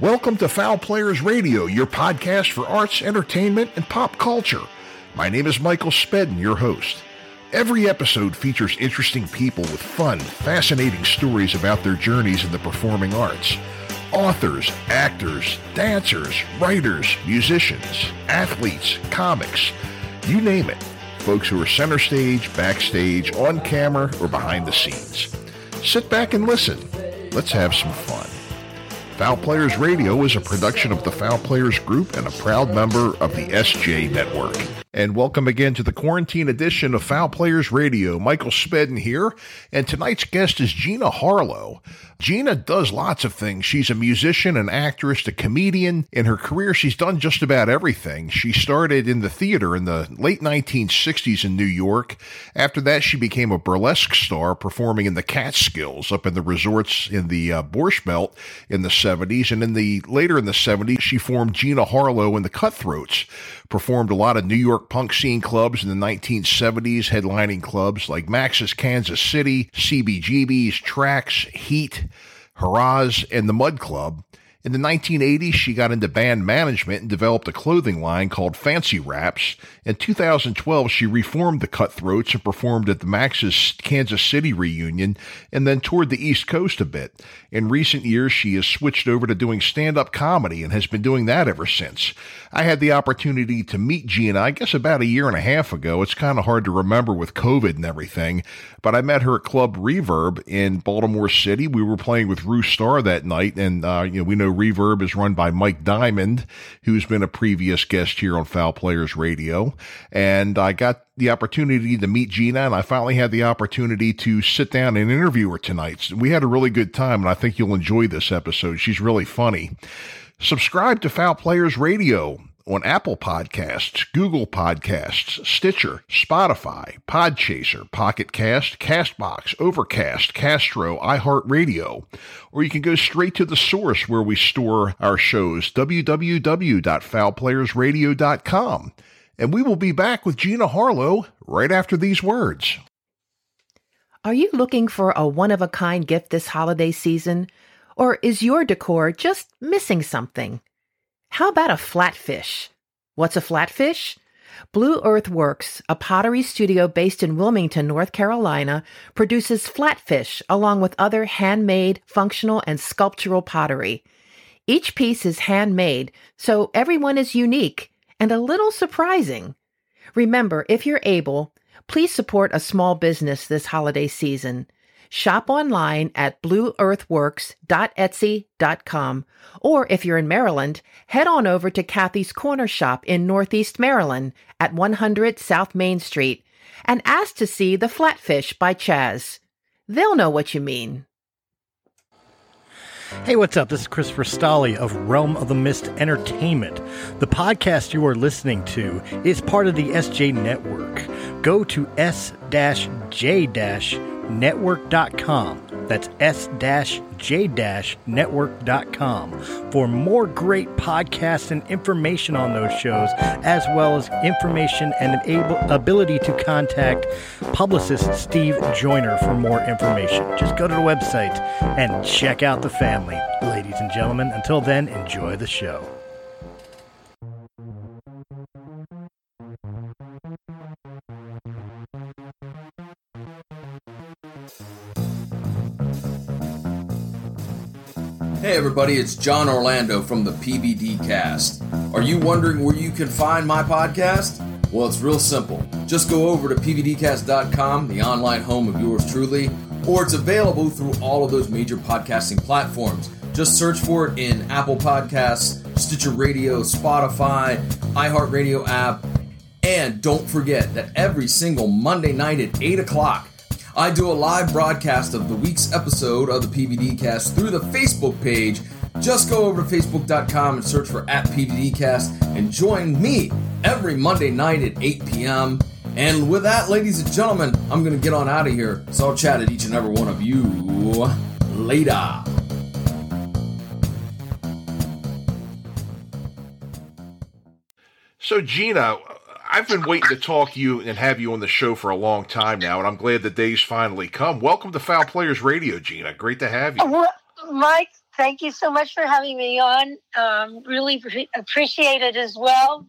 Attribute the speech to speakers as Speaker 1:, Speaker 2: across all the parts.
Speaker 1: Welcome to Foul Players Radio, your podcast for arts, entertainment, and pop culture. My name is Michael Spedden, your host. Every episode features interesting people with fun, fascinating stories about their journeys in the performing arts. Authors, actors, dancers, writers, musicians, athletes, comics, you name it. Folks who are center stage, backstage, on camera, or behind the scenes. Sit back and listen. Let's have some fun. Foul Players Radio is a production of the Foul Players Group and a proud member of the SJ Network. And welcome again to the quarantine edition of Foul Players Radio. Michael Spedden here, and tonight's guest is Gina Harlow. Gina does lots of things. She's a musician, an actress, a comedian. In her career, she's done just about everything. She started in the theater in the late 1960s in New York. After that, she became a burlesque star, performing in the Catskills up in the resorts in the uh, Borscht Belt in the 70s. And in the later in the 70s, she formed Gina Harlow and the Cutthroats. Performed a lot of New York punk scene clubs in the 1970s, headlining clubs like Max's Kansas City, CBGB's, Tracks, Heat, Hurrahs, and the Mud Club. In the 1980s, she got into band management and developed a clothing line called Fancy Wraps. In 2012, she reformed the Cutthroats and performed at the Max's Kansas City reunion and then toured the East Coast a bit. In recent years, she has switched over to doing stand up comedy and has been doing that ever since. I had the opportunity to meet Gina, I guess about a year and a half ago. It's kind of hard to remember with COVID and everything, but I met her at Club Reverb in Baltimore City. We were playing with Rue Star that night, and uh, you know we know Reverb is run by Mike Diamond, who's been a previous guest here on Foul Players Radio, and I got the opportunity to meet Gina, and I finally had the opportunity to sit down and interview her tonight. We had a really good time, and I think you'll enjoy this episode. She's really funny. Subscribe to Foul Players Radio on Apple Podcasts, Google Podcasts, Stitcher, Spotify, Podchaser, Pocket Cast, Castbox, Overcast, Castro, iHeartRadio. Or you can go straight to the source where we store our shows, www.foulplayersradio.com. And we will be back with Gina Harlow right after these words.
Speaker 2: Are you looking for a one of a kind gift this holiday season? Or is your decor just missing something? How about a flatfish? What's a flatfish? Blue Earth Works, a pottery studio based in Wilmington, North Carolina, produces flatfish along with other handmade, functional, and sculptural pottery. Each piece is handmade, so everyone is unique and a little surprising. Remember, if you're able, please support a small business this holiday season. Shop online at blueearthworks.etsy.com. Or if you're in Maryland, head on over to Kathy's Corner Shop in Northeast Maryland at 100 South Main Street and ask to see The Flatfish by Chaz. They'll know what you mean.
Speaker 3: Hey, what's up? This is Christopher Stolle of Realm of the Mist Entertainment. The podcast you are listening to is part of the SJ Network. Go to s-j- network.com. That's s-j-network.com for more great podcasts and information on those shows, as well as information and able, ability to contact publicist Steve Joyner for more information. Just go to the website and check out the family. Ladies and gentlemen, until then, enjoy the show.
Speaker 4: Hey everybody, it's John Orlando from the PVD Cast. Are you wondering where you can find my podcast? Well, it's real simple. Just go over to pvdcast.com, the online home of yours truly, or it's available through all of those major podcasting platforms. Just search for it in Apple Podcasts, Stitcher Radio, Spotify, iHeartRadio app, and don't forget that every single Monday night at 8 o'clock, I do a live broadcast of the week's episode of the PVD Cast through the Facebook page. Just go over to facebook.com and search for at PVDcast and join me every Monday night at 8 p.m. And with that, ladies and gentlemen, I'm going to get on out of here. So I'll chat at each and every one of you later.
Speaker 1: So, Gina, I've been waiting to talk to you and have you on the show for a long time now, and I'm glad the day's finally come. Welcome to Foul Players Radio, Gina. Great to have you.
Speaker 5: Well, Mike, thank you so much for having me on. Um, really pre- appreciate it as well.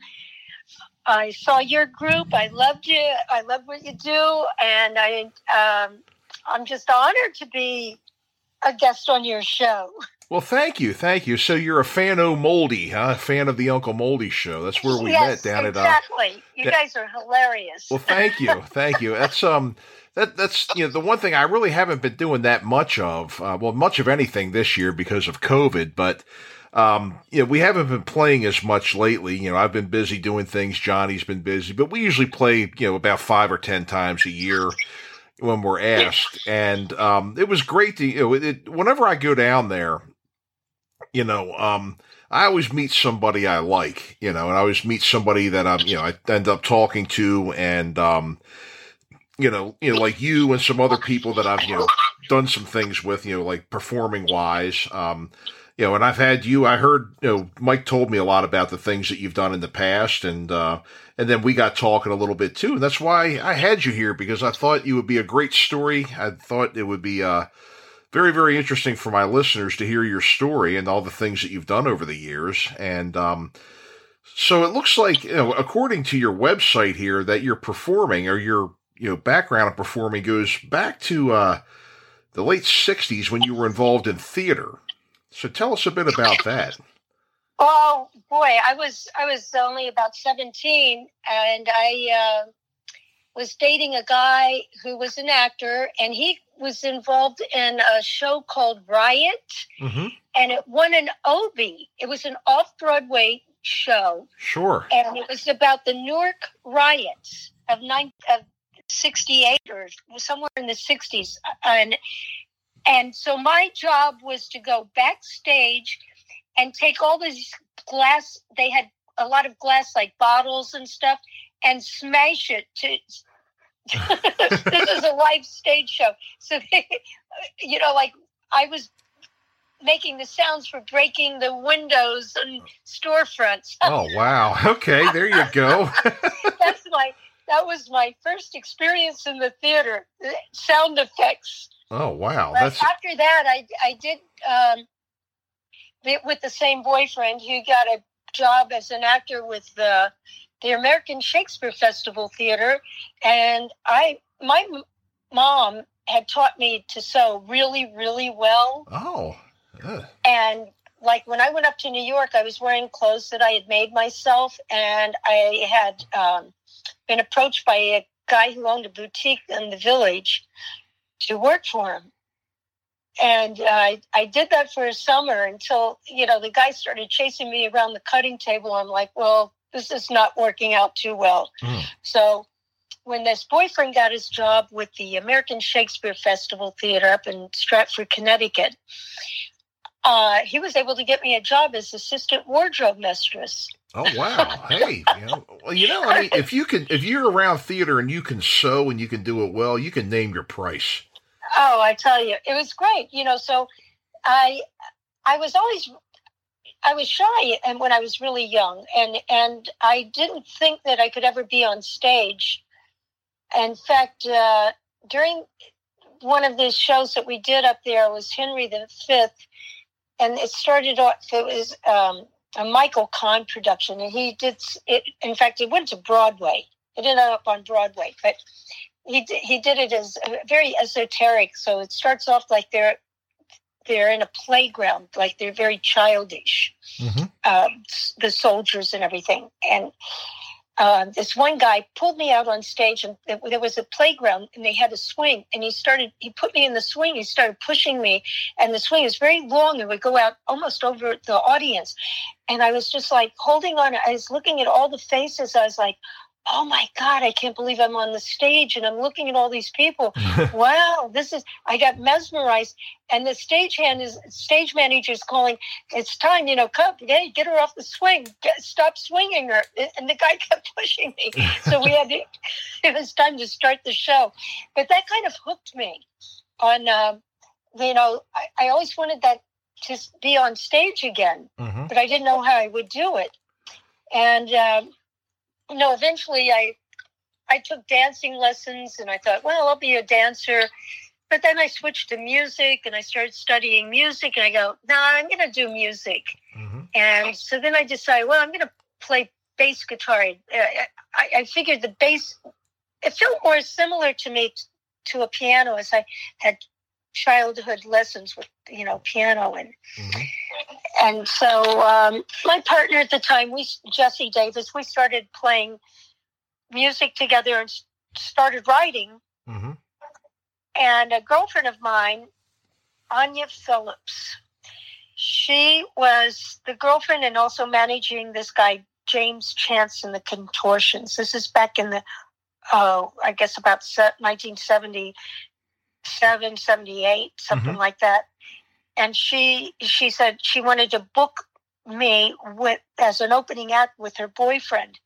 Speaker 5: I saw your group. I loved you. I love what you do, and I um, I'm just honored to be a guest on your show.
Speaker 1: Well, thank you, thank you. So you're a fan of Moldy, huh? A fan of the Uncle Moldy show. That's where we
Speaker 5: yes,
Speaker 1: met down
Speaker 5: exactly.
Speaker 1: at. Uh,
Speaker 5: Exactly. You guys are hilarious.
Speaker 1: well, thank you, thank you. That's um, that that's you know the one thing I really haven't been doing that much of. Uh, well, much of anything this year because of COVID, but. Um, you know, we haven't been playing as much lately. You know, I've been busy doing things. Johnny's been busy, but we usually play, you know, about five or 10 times a year when we're asked. And, um, it was great to, you know, it, whenever I go down there, you know, um, I always meet somebody I like, you know, and I always meet somebody that I'm, you know, I end up talking to and, um, you know, you know, like you and some other people that I've, you know, done some things with, you know, like performing wise. Um, you know, and I've had you, I heard, you know, Mike told me a lot about the things that you've done in the past and, uh, and then we got talking a little bit too. And that's why I had you here because I thought you would be a great story. I thought it would be, uh, very, very interesting for my listeners to hear your story and all the things that you've done over the years. And, um, so it looks like, you know, according to your website here, that you're performing or your, you know, background of performing goes back to, uh, the late 60s when you were involved in theater. So tell us a bit about that.
Speaker 5: Oh boy, I was I was only about seventeen, and I uh, was dating a guy who was an actor, and he was involved in a show called Riot,
Speaker 1: Mm-hmm.
Speaker 5: and it won an Obie. It was an off Broadway show,
Speaker 1: Sure.
Speaker 5: and it was about the Newark riots of nine of sixty eight or somewhere in the sixties, and and so my job was to go backstage and take all these glass. They had a lot of glass, like bottles and stuff, and smash it to. This is a live stage show, so they, you know, like I was making the sounds for breaking the windows and storefronts.
Speaker 1: Oh, wow. Okay. There you go.
Speaker 5: That's my that was my first experience in the theater. Sound effects.
Speaker 1: oh, wow.
Speaker 5: But
Speaker 1: That's,
Speaker 5: after that, I I did um, with the same boyfriend who got a job as an actor with the the American Shakespeare Festival Theater, and I my m- mom had taught me to sew really really well,
Speaker 1: oh.
Speaker 5: and like when I went up to New York, I was wearing clothes that I had made myself, and I had um, been approached by a guy who owned a boutique in the village to work for him. And uh, I, I did that for a summer until, you know, the guy started chasing me around the cutting table. I'm like, well, this is not working out too well.
Speaker 1: Mm.
Speaker 5: So when this boyfriend got his job with the American Shakespeare Festival Theater up in Stratford, Connecticut, uh, he was able to get me a job as assistant wardrobe mistress.
Speaker 1: Oh wow! Hey, you know, well, you know, I mean, if you can, if you're around theater and you can sew and you can do it well, you can name your price.
Speaker 5: Oh, I tell you, it was great. You know, so I I was always I was shy and when I was really young and and I didn't think that I could ever be on stage. In fact, uh, during one of the shows that we did up there was Henry the Fifth, and it started off. It was um, a Michael Kahn production, and he did it. In fact, it went to Broadway. It ended up on Broadway, but he he did it as uh, very esoteric. So it starts off like they're they're in a playground, like they're very childish,
Speaker 1: Mm-hmm.
Speaker 5: um, the soldiers and everything. And uh, this one guy pulled me out on stage, and there there was a playground, and they had a swing. And he started, he put me in the swing. He started pushing me, and the swing is very long and would go out almost over the audience. And I was just like holding on. I was looking at all the faces. I was like, oh my God, I can't believe I'm on the stage and I'm looking at all these people. wow, this is, I got mesmerized. And the stagehand is, stage manager is calling, it's time, you know, come, hey, get her off the swing, get, stop swinging her. And the guy kept pushing me. So we had to, it was time to start the show. But that kind of hooked me on, um, you know, I, I always wanted that to be on stage again
Speaker 1: Mm-hmm.
Speaker 5: but I didn't know how I would do it. And um, you know, eventually I I took dancing lessons, and I thought, well, I'll be a dancer. but then I switched to music and I started studying music and I go, no, nah, I'm going to do music. Mm-hmm. And so then I decided, well, I'm going to play bass guitar. Uh, I, I figured the bass, it felt more similar to me to a piano as I had childhood lessons with, you know, piano and, mm-hmm. And so um, my partner at the time, we, Jesse Davis, we started playing music together and started writing. Mm-hmm and a girlfriend of mine, Anya Phillips, she was the girlfriend and also managing this guy, James Chance and the Contortions. This is back in the, oh, I guess about 1977, 78, something mm-hmm. like that. And she she said she wanted to book me with as an opening act with her boyfriend.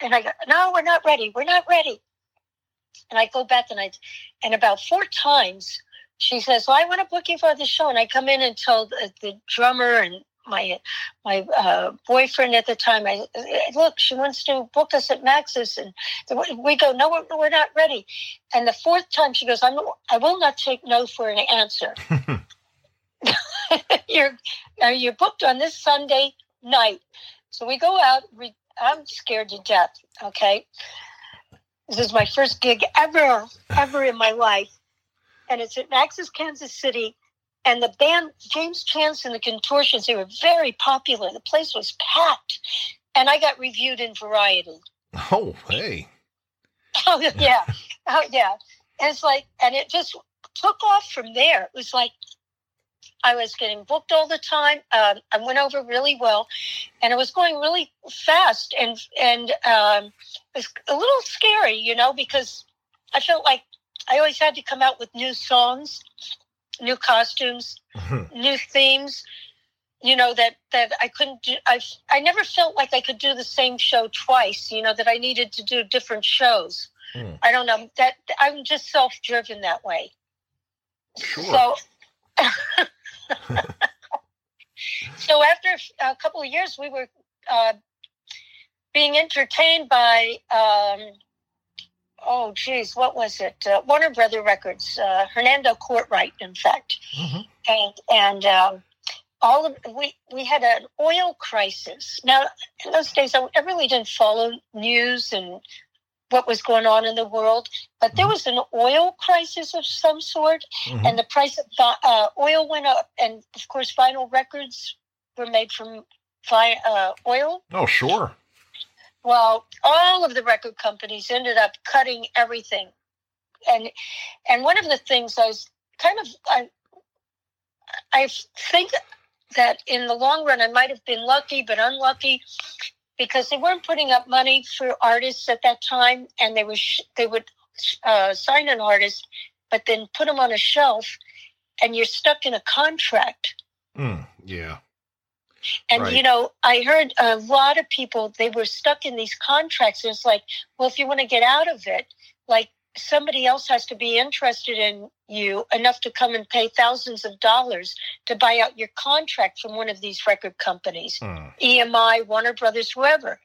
Speaker 5: And I go, no, we're not ready. We're not ready. And I go back and I, and about four times she says, "Well, I want to book you for the show." And I come in and tell the, the drummer and my my uh, boyfriend at the time, I look, she wants to book us at Max's, and we go, no, we're, we're not ready. And the fourth time, she goes, I'm, I will not take no for an answer. you're you're booked on this Sunday night, so we go out. We, I'm scared to death. Okay, this is my first gig ever, ever in my life. And it's at Max's Kansas City. And the band, James Chance and the Contortions, they were very popular. The place was packed. And I got reviewed in Variety.
Speaker 1: Oh, hey.
Speaker 5: Oh, yeah. oh, yeah. And it's like, and it just took off from there. It was like I was getting booked all the time. Um, I went over really well, and it was going really fast, and and um, it was a little scary, you know, because I felt like I always had to come out with new songs, new costumes, mm-hmm. new themes. You know that that I couldn't do. I I never felt like I could do the same show twice. You know that I needed to do different shows. Mm. I don't know that I'm just self driven that way. Sure. So so after a couple of years, we were uh, being entertained by, um, oh, geez, what was it? Uh, Warner Brother Records, uh, Hernando Courtright, in fact, mm-hmm. and and um, all of we we had an oil crisis. Now, in those days, I, I really didn't follow news and what was going on in the world. But there mm-hmm. was an oil crisis of some sort, mm-hmm. and the price of uh, oil went up. And of course, vinyl records were made from uh, oil.
Speaker 1: Oh, sure.
Speaker 5: Well, all of the record companies ended up cutting everything, and and one of the things I was kind of I I think that in the long run I might have been lucky, but unlucky because they weren't putting up money for artists at that time, and they was sh- they would uh, sign an artist, but then put them on a shelf, and you're stuck in a contract.
Speaker 1: Mm, yeah.
Speaker 5: And right. you know, I heard a lot of people they were stuck in these contracts. It's like, well, if you want to get out of it, like somebody else has to be interested in you enough to come and pay thousands of dollars to buy out your contract from one of these record companies, hmm. EMI, Warner Brothers, whoever.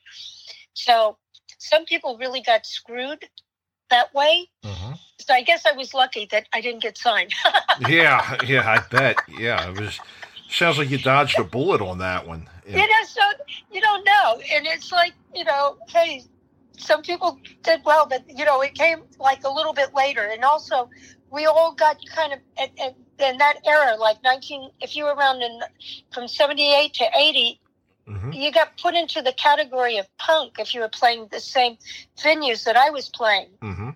Speaker 5: So some people really got screwed that way. Mm-hmm. So I guess I was lucky that I didn't get signed.
Speaker 1: yeah, yeah, I bet. Yeah, it was. Sounds like you dodged a bullet on that one.
Speaker 5: Yeah. You know, so you don't know, and it's like you know, hey, some people did well, but you know, it came like a little bit later. And also, we all got kind of at, at, in that era, like 19, if you were around in from 78 to 80, mm-hmm. you got put into the category of punk if you were playing the same venues that I was playing. Mm-hmm.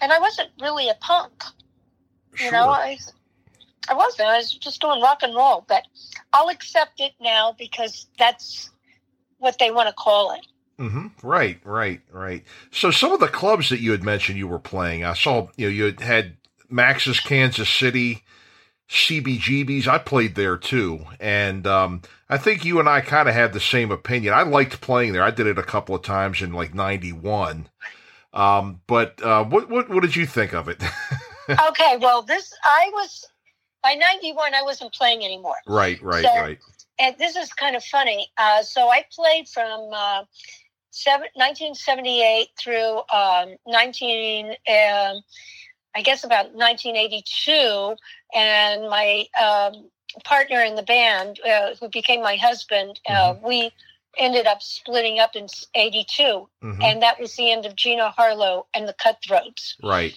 Speaker 5: And I wasn't really a punk. Sure. You know, I, I wasn't. I was just doing rock and roll, but I'll accept it now because that's what they want to call it.
Speaker 1: Mm-hmm. Right, right, right. So some of the clubs that you had mentioned you were playing, I saw you know you had, had Max's Kansas City, CBGB's. I played there too, and um, I think you and I kind of had the same opinion. I liked playing there. I did it a couple of times in like '91. Um, but uh, what what what did you think of it?
Speaker 5: okay, well, this I was by '91. I wasn't playing anymore.
Speaker 1: Right, right, so, right.
Speaker 5: And this is kind of funny. Uh, so I played from uh, 1978 through um, 19. Um, I guess about 1982, and my um, partner in the band, uh, who became my husband, uh, we ended up splitting up in 82,
Speaker 1: Mhm.
Speaker 5: and that was the end of Gina Harlow and the Cutthroats.
Speaker 1: Right.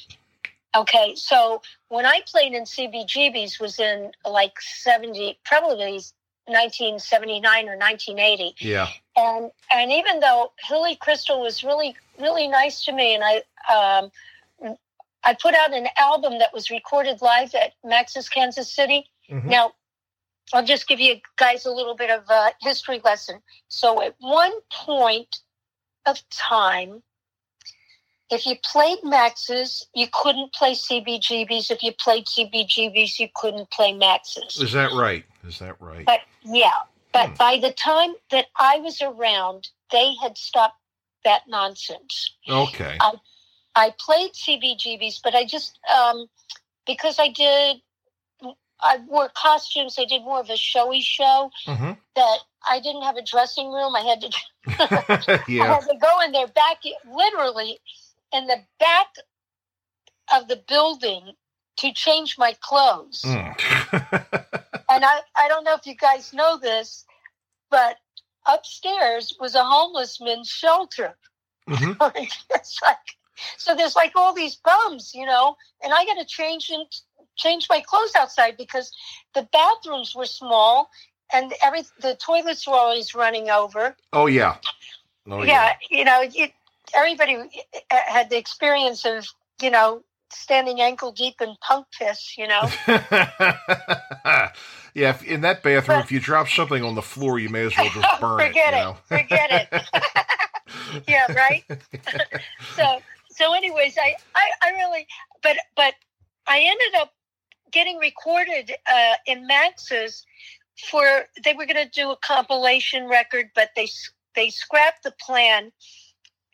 Speaker 5: Okay, so when I played in CBGB's was in like 70, probably 1979 or 1980
Speaker 1: Yeah.
Speaker 5: and and even though Hilly Kristal was really really nice to me, and I um, I put out an album that was recorded live at Max's Kansas City.
Speaker 1: Mhm.
Speaker 5: Now, I'll just give you guys a little bit of a history lesson. So, at one point of time, if you played Max's, you couldn't play CBGBs. If you played CBGBs, you couldn't play Max's.
Speaker 1: Is that right? Is that right?
Speaker 5: But yeah, but
Speaker 1: Hmm.
Speaker 5: by the time that I was around, they had stopped that nonsense.
Speaker 1: Okay.
Speaker 5: I played CBGBs, but I just um, because I did, I wore costumes. I did more of a showy show.
Speaker 1: hmm
Speaker 5: That I didn't have a dressing room. I had to. I had to go in there back, literally in the back of the building to change my clothes.
Speaker 1: Mm.
Speaker 5: And I, I don't know if you guys know this, but upstairs was a homeless men's shelter.
Speaker 1: Mhm.
Speaker 5: it's like, so there's like all these bums, you know, and I got to change and change my clothes outside because the bathrooms were small and every the toilets were always running over.
Speaker 1: Oh yeah. Oh
Speaker 5: yeah, you know, you, everybody had the experience of you know standing ankle deep in punk piss, you know.
Speaker 1: yeah. in that bathroom,
Speaker 5: But-
Speaker 1: if you drop something on the floor, you may as well just burn
Speaker 5: Forget
Speaker 1: it.
Speaker 5: it.
Speaker 1: You know?
Speaker 5: Forget it. yeah, right. so so anyways, I, I I really but but I ended up getting recorded uh, in Max's for they were going to do a compilation record, but they they scrapped the plan.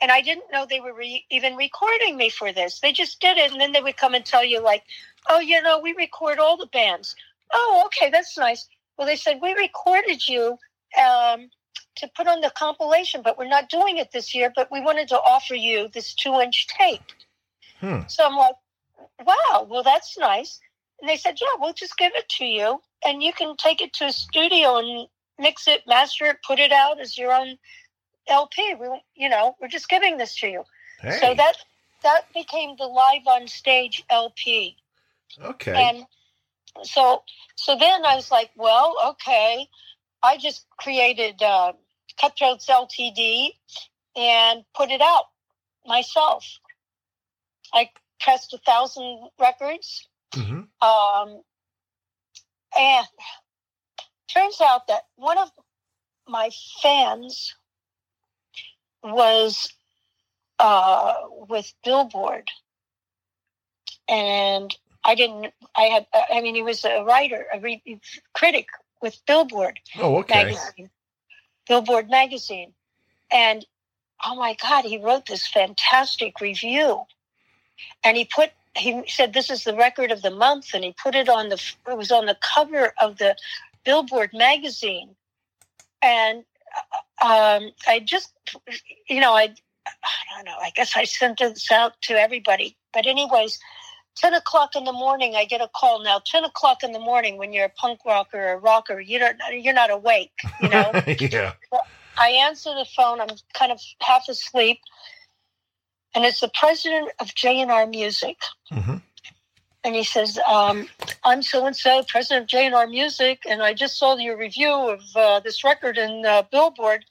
Speaker 5: And I didn't know they were re- even recording me for this. They just did it, and then they would come and tell you, like, "Oh, you know, we record all the bands." Oh, okay, that's nice. Well, they said we recorded you um, to put on the compilation, but we're not doing it this year. But we wanted to offer you this two-inch tape.
Speaker 1: Hmm.
Speaker 5: So I'm like, "Wow, well, that's nice." And they said, "Yeah, we'll just give it to you, and you can take it to a studio and mix it, master it, put it out as your own LP. We, you know, we're just giving this to you."
Speaker 1: Hey.
Speaker 5: So that that became the live on stage LP.
Speaker 1: okay.
Speaker 5: And so so then I was like, well, okay. I just created uh, Cutthroats LTD and put it out myself. I pressed a thousand records.
Speaker 1: hmm
Speaker 5: Um, and turns out that one of my fans was uh, with Billboard. And I didn't, I had, I mean, he was a writer, a re- critic with Billboard
Speaker 1: Oh, okay.
Speaker 5: magazine, Billboard magazine. And oh my God, he wrote this fantastic review. And he put, he said, this is the record of the month. And he put it on the, it was on the cover of the Billboard magazine. And uh, um, I just, you know, I, I don't know, I guess I sent this out to everybody. But, anyways, 10 o'clock in the morning, I get a call. Now, 10 o'clock in the morning, when you're a punk rocker or a rocker, you don't, you're not awake, you know?
Speaker 1: yeah.
Speaker 5: I answer the phone. I'm kind of half asleep, and it's the president of J&R Music,
Speaker 1: hmm
Speaker 5: and he says, um, "I'm so and so, president of J&R Music, and I just saw your review of uh, this record in uh, Billboard,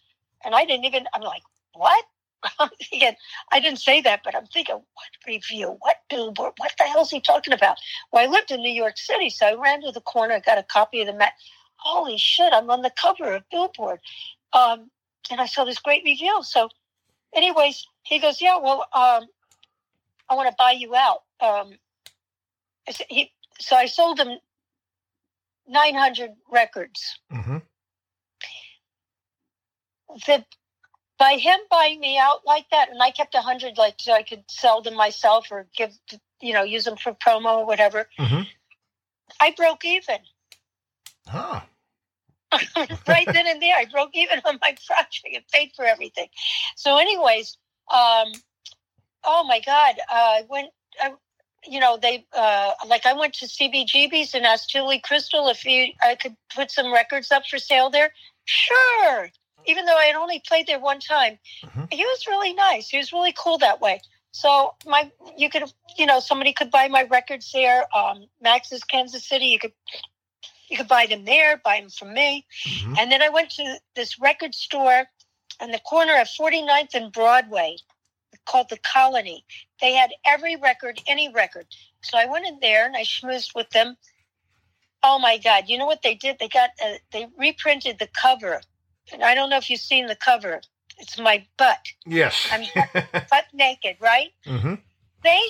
Speaker 5: and I didn't even." I'm like, "What?" Thinking, I didn't say that, but I'm thinking, what review? What billboard? What the hell is he talking about? Well, I lived in New York City, so I ran to the corner, got a copy of the mat. Holy shit, I'm on the cover of Billboard. Um, and I saw this great review. So, anyways, he goes, Yeah, well, um, I want to buy you out. Um, I he, so I sold him 900 records.
Speaker 1: hmm
Speaker 5: the by him buying me out like that, and I kept a hundred like so I could sell them myself or give you know use them for promo or whatever.
Speaker 1: hmm
Speaker 5: I broke even
Speaker 1: Huh.
Speaker 5: right then and there. I broke even on my project and paid for everything. So, anyways, um, oh my God, uh, I went. I, you know, they uh, like I went to CBGB's and asked Hilly Kristal if you I could put some records up for sale there. Sure, even though I had only played there one time,
Speaker 1: Mhm.
Speaker 5: he was really nice. He was really cool that way. So my, you could, you know, somebody could buy my records there. Um, Max's Kansas City, you could, you could buy them there, buy them from me.
Speaker 1: Mhm.
Speaker 5: And then I went to this record store on the corner of 49th and Broadway called the Colony. They had every record, any record. So I went in there and I schmoozed with them. Oh my God! You know what they did? They got uh, they reprinted the cover, and I don't know if you've seen the cover. It's my butt.
Speaker 1: Yes.
Speaker 5: I'm butt naked, right?
Speaker 1: hmm
Speaker 5: They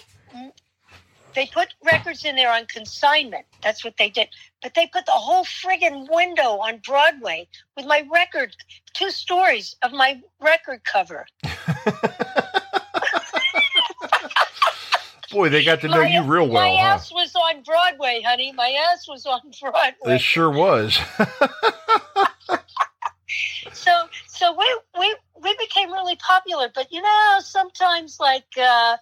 Speaker 5: they put records in there on consignment. That's what they did. But they put the whole friggin' window on Broadway with my record, two stories of my record cover.
Speaker 1: Boy, they got to know
Speaker 5: My-
Speaker 1: you real well,
Speaker 5: My
Speaker 1: huh?
Speaker 5: ass was on Broadway, honey. My ass was on Broadway.
Speaker 1: It sure was.
Speaker 5: so so we we we became really popular but you know sometimes like uh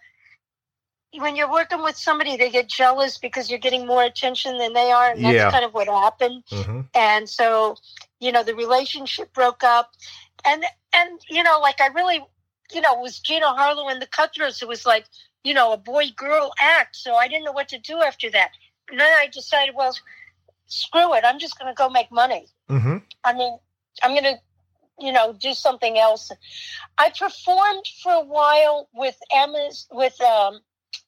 Speaker 5: when you're working with somebody they get jealous because you're getting more attention than they are and that's
Speaker 1: Yeah.
Speaker 5: kind of what happened
Speaker 1: hmm
Speaker 5: and so you know the relationship broke up and and you know like i really you know it was gina harlow and the cutthroats it was like you know a boy girl act so i didn't know what to do after that. And then i decided well screw it i'm just going to go make money.
Speaker 1: Hmm
Speaker 5: I mean, I'm going to, you know, do something else. I performed for a while with Emma's, with um,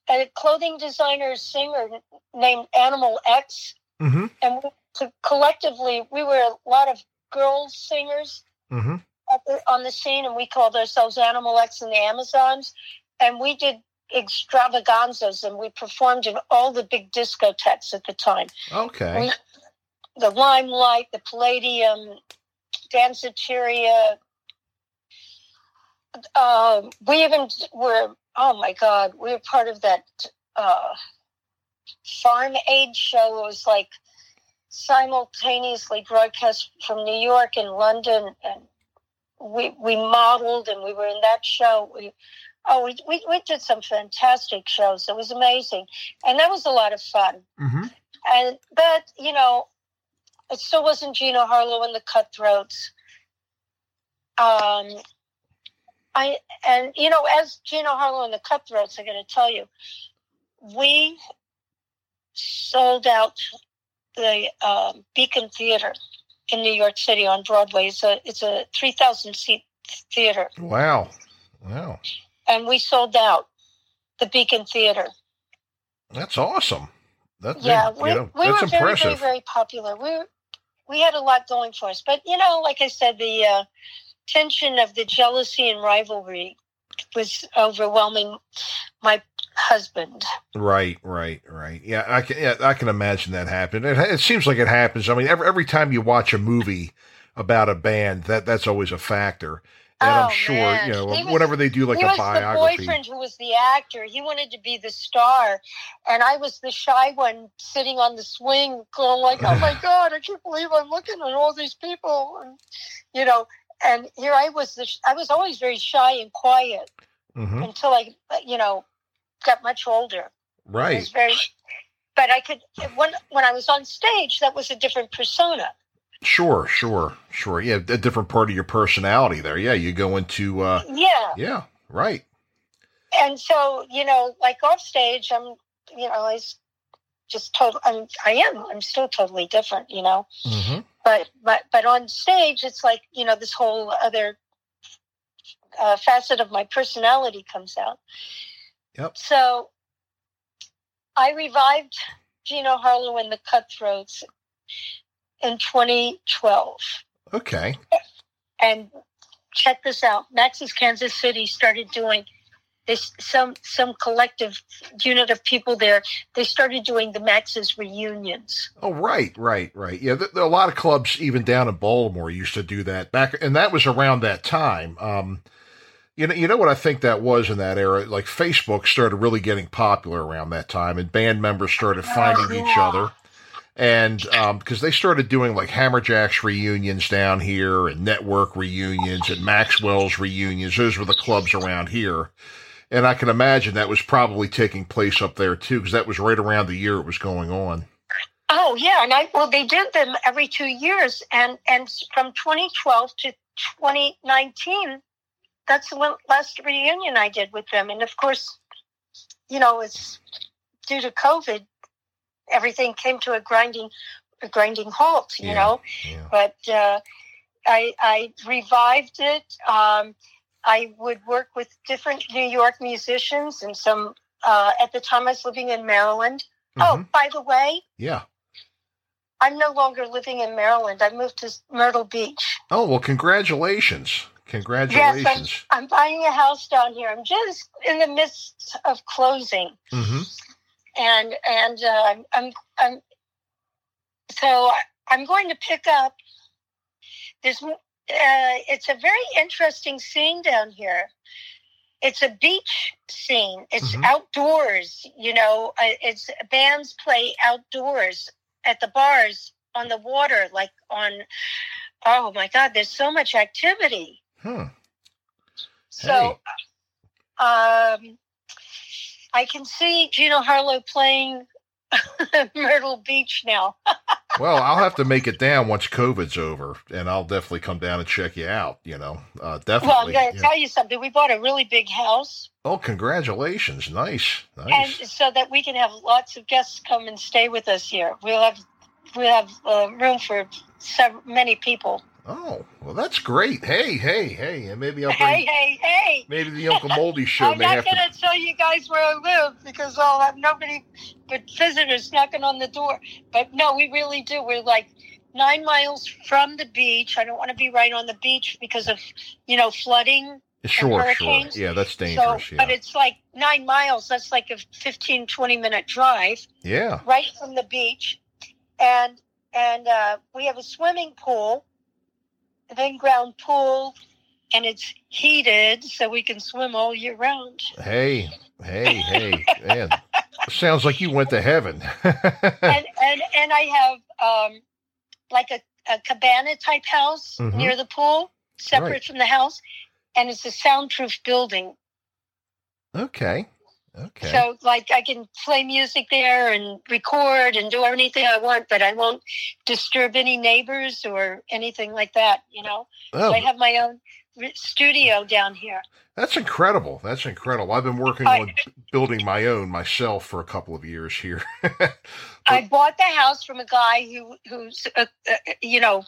Speaker 5: a clothing designer singer named Animal X,
Speaker 1: hmm
Speaker 5: and we, to, collectively we were a lot of girls singers
Speaker 1: hmm
Speaker 5: at the, on the scene, and we called ourselves Animal X and the Amazons, and we did extravaganzas, and we performed in all the big discotheques at the time
Speaker 1: Okay.
Speaker 5: the Limelight, the Palladium, Danceteria. Um, we even were, oh my God, we were part of that uh, farm aid show. It was like simultaneously broadcast from New York and London. And we, we modeled and we were in that show. We, oh, we, we, we did some fantastic shows. It was amazing. And that was a lot of fun
Speaker 1: hmm
Speaker 5: and but you know it still wasn't gina harlow and the cutthroats um i and you know as gina harlow and the cutthroats i'm going to tell you we sold out the um, beacon theater in new york city on broadway it's a it's a 3000 seat theater
Speaker 1: Wow. Wow.
Speaker 5: And we sold out the beacon theater
Speaker 1: That's awesome. That,
Speaker 5: yeah, we,
Speaker 1: you know,
Speaker 5: we
Speaker 1: that's
Speaker 5: were very, very, very popular. We were, we had a lot going for us, but you know, like I said, the uh, tension of the jealousy and rivalry was overwhelming my husband.
Speaker 1: Right, right, right. Yeah, I can. Yeah, I can imagine that happen. It, it seems like it happens. I mean, every every time you watch a movie about a band, that that's always a factor. And I'm
Speaker 5: Oh,
Speaker 1: sure,
Speaker 5: man.
Speaker 1: you know,
Speaker 5: He was-
Speaker 1: whenever they do like
Speaker 5: he
Speaker 1: a
Speaker 5: was
Speaker 1: biography.
Speaker 5: the boyfriend who was the actor. He wanted to be the star, and I was the shy one sitting on the swing, going like, "Oh my god, I can't believe I'm looking at all these people," and you know. And here I was. The, sh- I was always very shy and quiet
Speaker 1: hmm
Speaker 5: until I, you know, got much older.
Speaker 1: Right.
Speaker 5: was very, but I could when when I was on stage, that was a different persona.
Speaker 1: Sure, sure, sure. Yeah, a different part of your personality there. Yeah, you go into. uh
Speaker 5: Yeah,
Speaker 1: Yeah, right.
Speaker 5: and so you know, like off stage, I'm, you know, I just total. I'm, I am. I'm still totally different, you know.
Speaker 1: hmm
Speaker 5: But but but on stage, it's like you know, this whole other uh, facet of my personality comes out.
Speaker 1: Yep.
Speaker 5: So I revived Gina Harlow and the Cutthroats in 2012.
Speaker 1: Okay.
Speaker 5: and check this out max's kansas city started doing this some some collective unit of people there they started doing the max's reunions
Speaker 1: Oh, right, right, right. Yeah, th- a lot of clubs, even down in Baltimore, used to do that back, and that was around that time. Um, you know, you know what I think that was in that era. Like Facebook started really getting popular around that time, and band members started finding each
Speaker 5: yeah.
Speaker 1: other, and um, because they started doing like Hammerjacks reunions down here, and Network reunions, and Maxwell's reunions. Those were the clubs around here. And I can imagine that was probably taking place up there too, because that was right around the year it was going on.
Speaker 5: Oh yeah, and I well they did them every two years, and and from 2012 to 2019, that's the last reunion I did with them, and of course, you know, it's due to COVID, everything came to a grinding a grinding halt, you
Speaker 1: Yeah,
Speaker 5: know.
Speaker 1: yeah.
Speaker 5: But uh, I I revived it. Um, I would work with different New York musicians and some. Uh, at the time, I was living in Maryland. Oh,
Speaker 1: Mhm.
Speaker 5: by the way,
Speaker 1: Yeah.
Speaker 5: I'm no longer living in Maryland. I moved to Myrtle Beach.
Speaker 1: Oh, well, congratulations. Congratulations.
Speaker 5: I'm buying a house down here. I'm just in the midst of closing,
Speaker 1: hmm
Speaker 5: and and uh, I'm, I'm so I'm going to pick up. There's uh, it's a very interesting scene down here. It's a beach scene. It's
Speaker 1: Mhm.
Speaker 5: outdoors. You know, uh, it's bands play outdoors at the bars on the water, like on. Oh my God! There's so much activity.
Speaker 1: Hmm.
Speaker 5: So, um, I can see Gina Harlow playing Myrtle Beach now.
Speaker 1: Well, I'll have to make it down once COVID's over, and I'll definitely come down and check you out. You know, uh, definitely.
Speaker 5: Well, I'm going to
Speaker 1: yeah.
Speaker 5: tell you something. We bought a really big house,
Speaker 1: Oh, congratulations! Nice,
Speaker 5: and so that we can have lots of guests come and stay with us here. We'll have we'll have uh, room for several, many people.
Speaker 1: Oh, well, that's great. Hey, hey, hey, and maybe I'll bring.
Speaker 5: hey, hey! hey.
Speaker 1: Maybe the Uncle Moldy show
Speaker 5: I'm
Speaker 1: may
Speaker 5: not going
Speaker 1: to.
Speaker 5: tell you guys where I live because I'll have nobody but visitors knocking on the door. But no, we really do. We're like nine miles from the beach. I don't want to be right on the beach because of, you know, flooding.
Speaker 1: Sure, sure. Yeah, that's
Speaker 5: So,
Speaker 1: dangerous.
Speaker 5: but it's like nine miles. That's like a 15, 20 minute drive
Speaker 1: yeah.
Speaker 5: right from the beach. And, and uh, we have a swimming pool, an in-ground pool, and it's heated so we can swim all year round.
Speaker 1: Hey, hey, hey, man. Sounds like you went to heaven.
Speaker 5: and and and I have um, like a, a cabana type house
Speaker 1: Mhm.
Speaker 5: near the pool, separate
Speaker 1: Right.
Speaker 5: from the house, and it's a soundproof building.
Speaker 1: okay. Okay.
Speaker 5: So like I can play music there and record and do anything I want, but I won't disturb any neighbors or anything like that. You know,
Speaker 1: oh,
Speaker 5: so I have my own studio down here.
Speaker 1: that's incredible. That's incredible. I've been working
Speaker 5: I-
Speaker 1: on building my own myself for a couple of years here.
Speaker 5: I bought the house from a guy who who's uh, uh, you know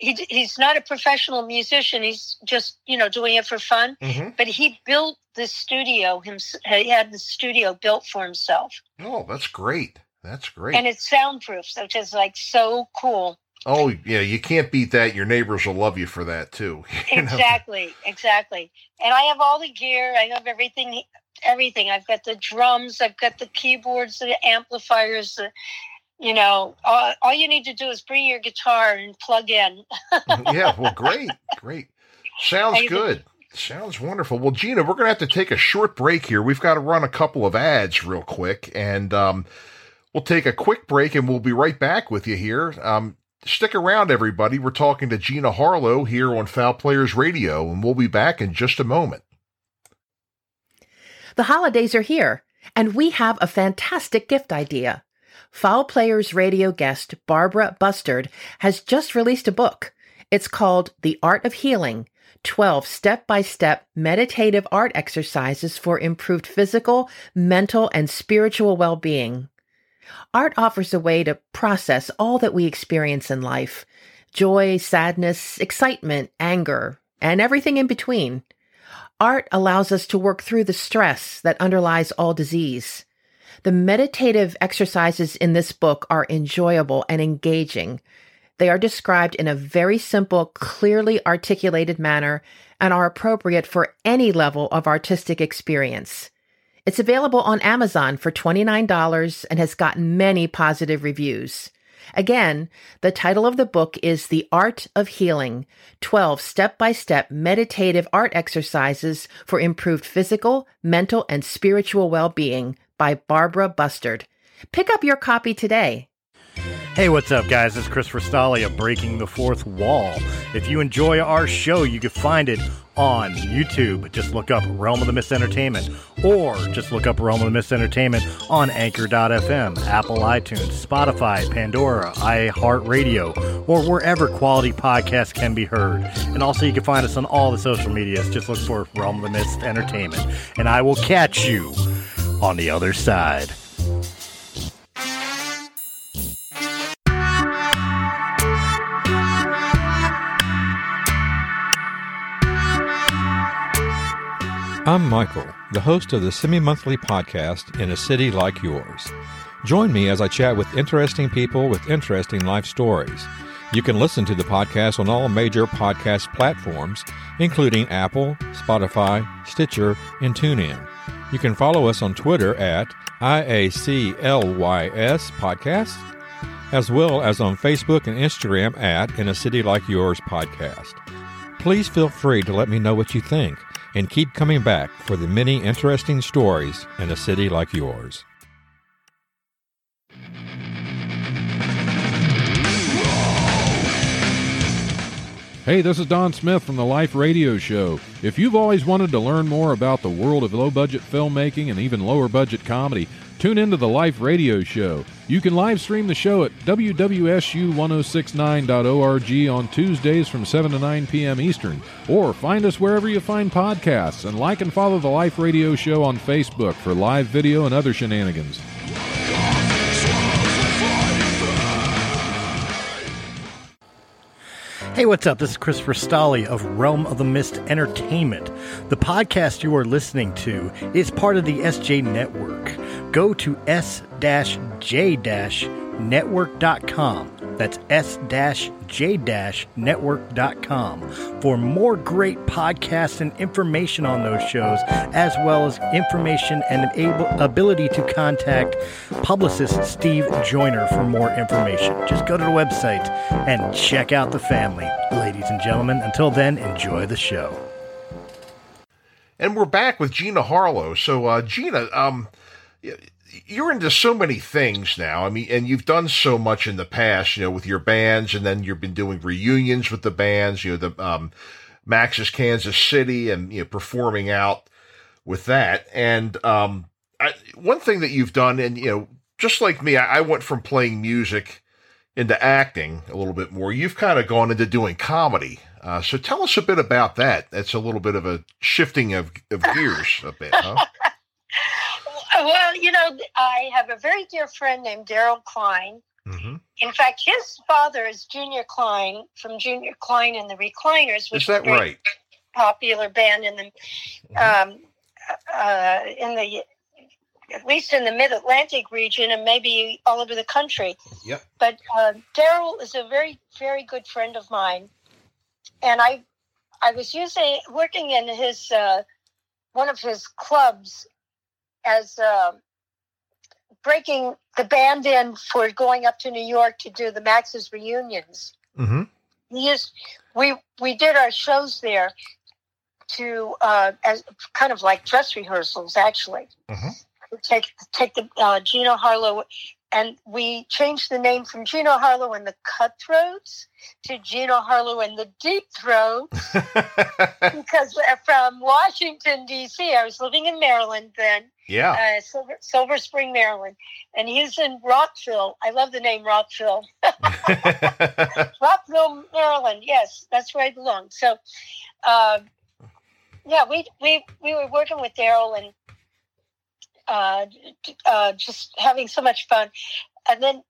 Speaker 5: he he's not a professional musician. He's just you know doing it for fun.
Speaker 1: Mhm.
Speaker 5: But he built the studio. Him he had the studio built for himself,
Speaker 1: Oh, that's great. That's great.
Speaker 5: and it's soundproof, so which is like so cool.
Speaker 1: oh, yeah, you can't beat that. Your neighbors will love you for that too. know?
Speaker 5: Exactly, exactly. And I have all the gear. I have everything. Everything. I've got the drums. I've got the keyboards, the amplifiers. The, you know, all, all you need to do is bring your guitar and plug in.
Speaker 1: yeah, well, great, great. Sounds good. Sounds wonderful. Well, Gina, we're going to have to take a short break here. We've got to run a couple of ads real quick, and um, we'll take a quick break, and we'll be right back with you here. Um, stick around, everybody. We're talking to Gina Harlow here on Foul Players Radio, and we'll be back in just a moment.
Speaker 2: The holidays are here, and we have a fantastic gift idea. Foul Players radio guest Barbara Bustard has just released a book. It's called The Art of Healing 12 Step by Step Meditative Art Exercises for Improved Physical, Mental, and Spiritual Well Being. Art offers a way to process all that we experience in life joy, sadness, excitement, anger, and everything in between. Art allows us to work through the stress that underlies all disease. The meditative exercises in this book are enjoyable and engaging. They are described in a very simple, clearly articulated manner and are appropriate for any level of artistic experience. It's available on Amazon for $29 and has gotten many positive reviews. Again, the title of the book is The Art of Healing 12 Step by Step Meditative Art Exercises for Improved Physical, Mental, and Spiritual Well Being by Barbara Bustard. Pick up your copy today.
Speaker 3: Hey, what's up, guys? It's Chris Rastali of Breaking the Fourth Wall. If you enjoy our show, you can find it on YouTube. Just look up Realm of the Mist Entertainment, or just look up Realm of the Mist Entertainment on Anchor.fm, Apple iTunes, Spotify, Pandora, iHeartRadio, or wherever quality podcasts can be heard. And also, you can find us on all the social medias. Just look for Realm of the Mist Entertainment. And I will catch you on the other side.
Speaker 6: I'm Michael, the host of the semi monthly podcast In a City Like Yours. Join me as I chat with interesting people with interesting life stories. You can listen to the podcast on all major podcast platforms, including Apple, Spotify, Stitcher, and TuneIn. You can follow us on Twitter at IACLYS Podcast, as well as on Facebook and Instagram at In a City Like Yours Podcast. Please feel free to let me know what you think and keep coming back for the many interesting stories in a city like yours.
Speaker 7: Hey, this is Don Smith from the Life Radio Show. If you've always wanted to learn more about the world of low budget filmmaking and even lower budget comedy, tune into the Life Radio Show. You can live stream the show at wwsu1069.org on Tuesdays from 7 to 9 p.m. Eastern, or find us wherever you find podcasts and like and follow the Life Radio Show on Facebook for live video and other shenanigans.
Speaker 3: Hey, what's up? This is Christopher Stolly of Realm of the Mist Entertainment. The podcast you are listening to is part of the SJ Network. Go to s-j-network.com. That's s-j-network.com for more great podcasts and information on those shows, as well as information and able, ability to contact publicist Steve Joyner for more information. Just go to the website and check out the family. Ladies and gentlemen, until then, enjoy the show.
Speaker 1: And we're back with Gina Harlow. So, uh, Gina, um, you're into so many things now. I mean, and you've done so much in the past, you know, with your bands, and then you've been doing reunions with the bands, you know, the um, Max's Kansas City, and you know, performing out with that. And um, I, one thing that you've done, and you know, just like me, I, I went from playing music into acting a little bit more. You've kind of gone into doing comedy. Uh, so tell us a bit about that. That's a little bit of a shifting of, of gears a bit, huh?
Speaker 5: Well, you know, I have a very dear friend named Daryl Klein.
Speaker 1: Mm-hmm.
Speaker 5: In fact, his father is Junior Klein from Junior Klein and the Recliners, which
Speaker 1: Is that
Speaker 5: a
Speaker 1: right?
Speaker 5: popular band in the
Speaker 1: Mm-hmm.
Speaker 5: um, uh, in the at least in the Mid Atlantic region and maybe all over the country.
Speaker 1: Yep.
Speaker 5: But uh, Daryl is a very very good friend of mine, and I I was using working in his uh, one of his clubs as uh, breaking the band in for going up to New York to do the Max's reunions.
Speaker 1: Mm-hmm.
Speaker 5: We used we we did our shows there to uh, as kind of like dress rehearsals actually.
Speaker 1: Mhm.
Speaker 5: Take take the uh, Gina Harlow and we changed the name from Gina Harlow and the Cutthroats to Gina Harlow and the Deep Throats because from Washington D.C. I was living in Maryland then,
Speaker 1: yeah.
Speaker 5: uh, Silver, Silver Spring, Maryland, and he's in Rockville. I love the name Rockville. Rockville, Maryland. Yes, that's where I belong. So, uh, yeah, we we we were working with Daryl and uh, uh, just having so much fun, and then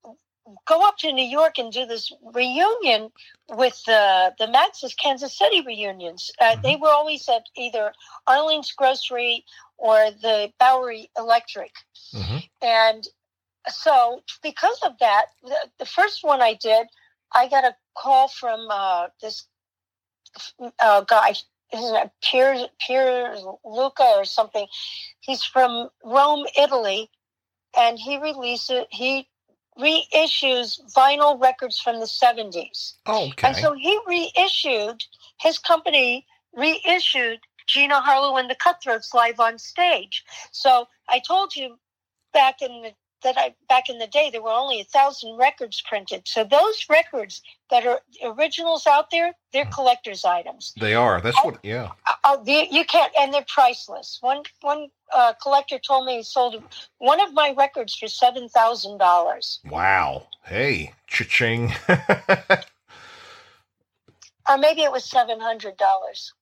Speaker 5: go up to New York and do this reunion with the the Max's Kansas City reunions. Uh, They were always at either Arlene's Grocery or the Bowery Electric.
Speaker 1: Mhm.
Speaker 5: And so, because of that, the, the first one I did, I got a call from uh, this uh, guy. His name Pier Pier Luca or something. He's from Rome, Italy, and he releases he reissues vinyl records from the seventies.
Speaker 1: Oh, okay.
Speaker 5: And so he reissued, his company reissued Gina Harlow and the Cutthroats live on stage. So I told you back in the that I back in the day there were only a thousand records printed. So those records that are originals out there, they're mm. collector's items.
Speaker 1: They are. That's what. Yeah.
Speaker 5: Oh, the, you can't, and they're priceless. One one uh, collector told me he sold one of my records for seven thousand dollars.
Speaker 1: Wow. Hey, cha-ching.
Speaker 5: or maybe it was seven hundred dollars.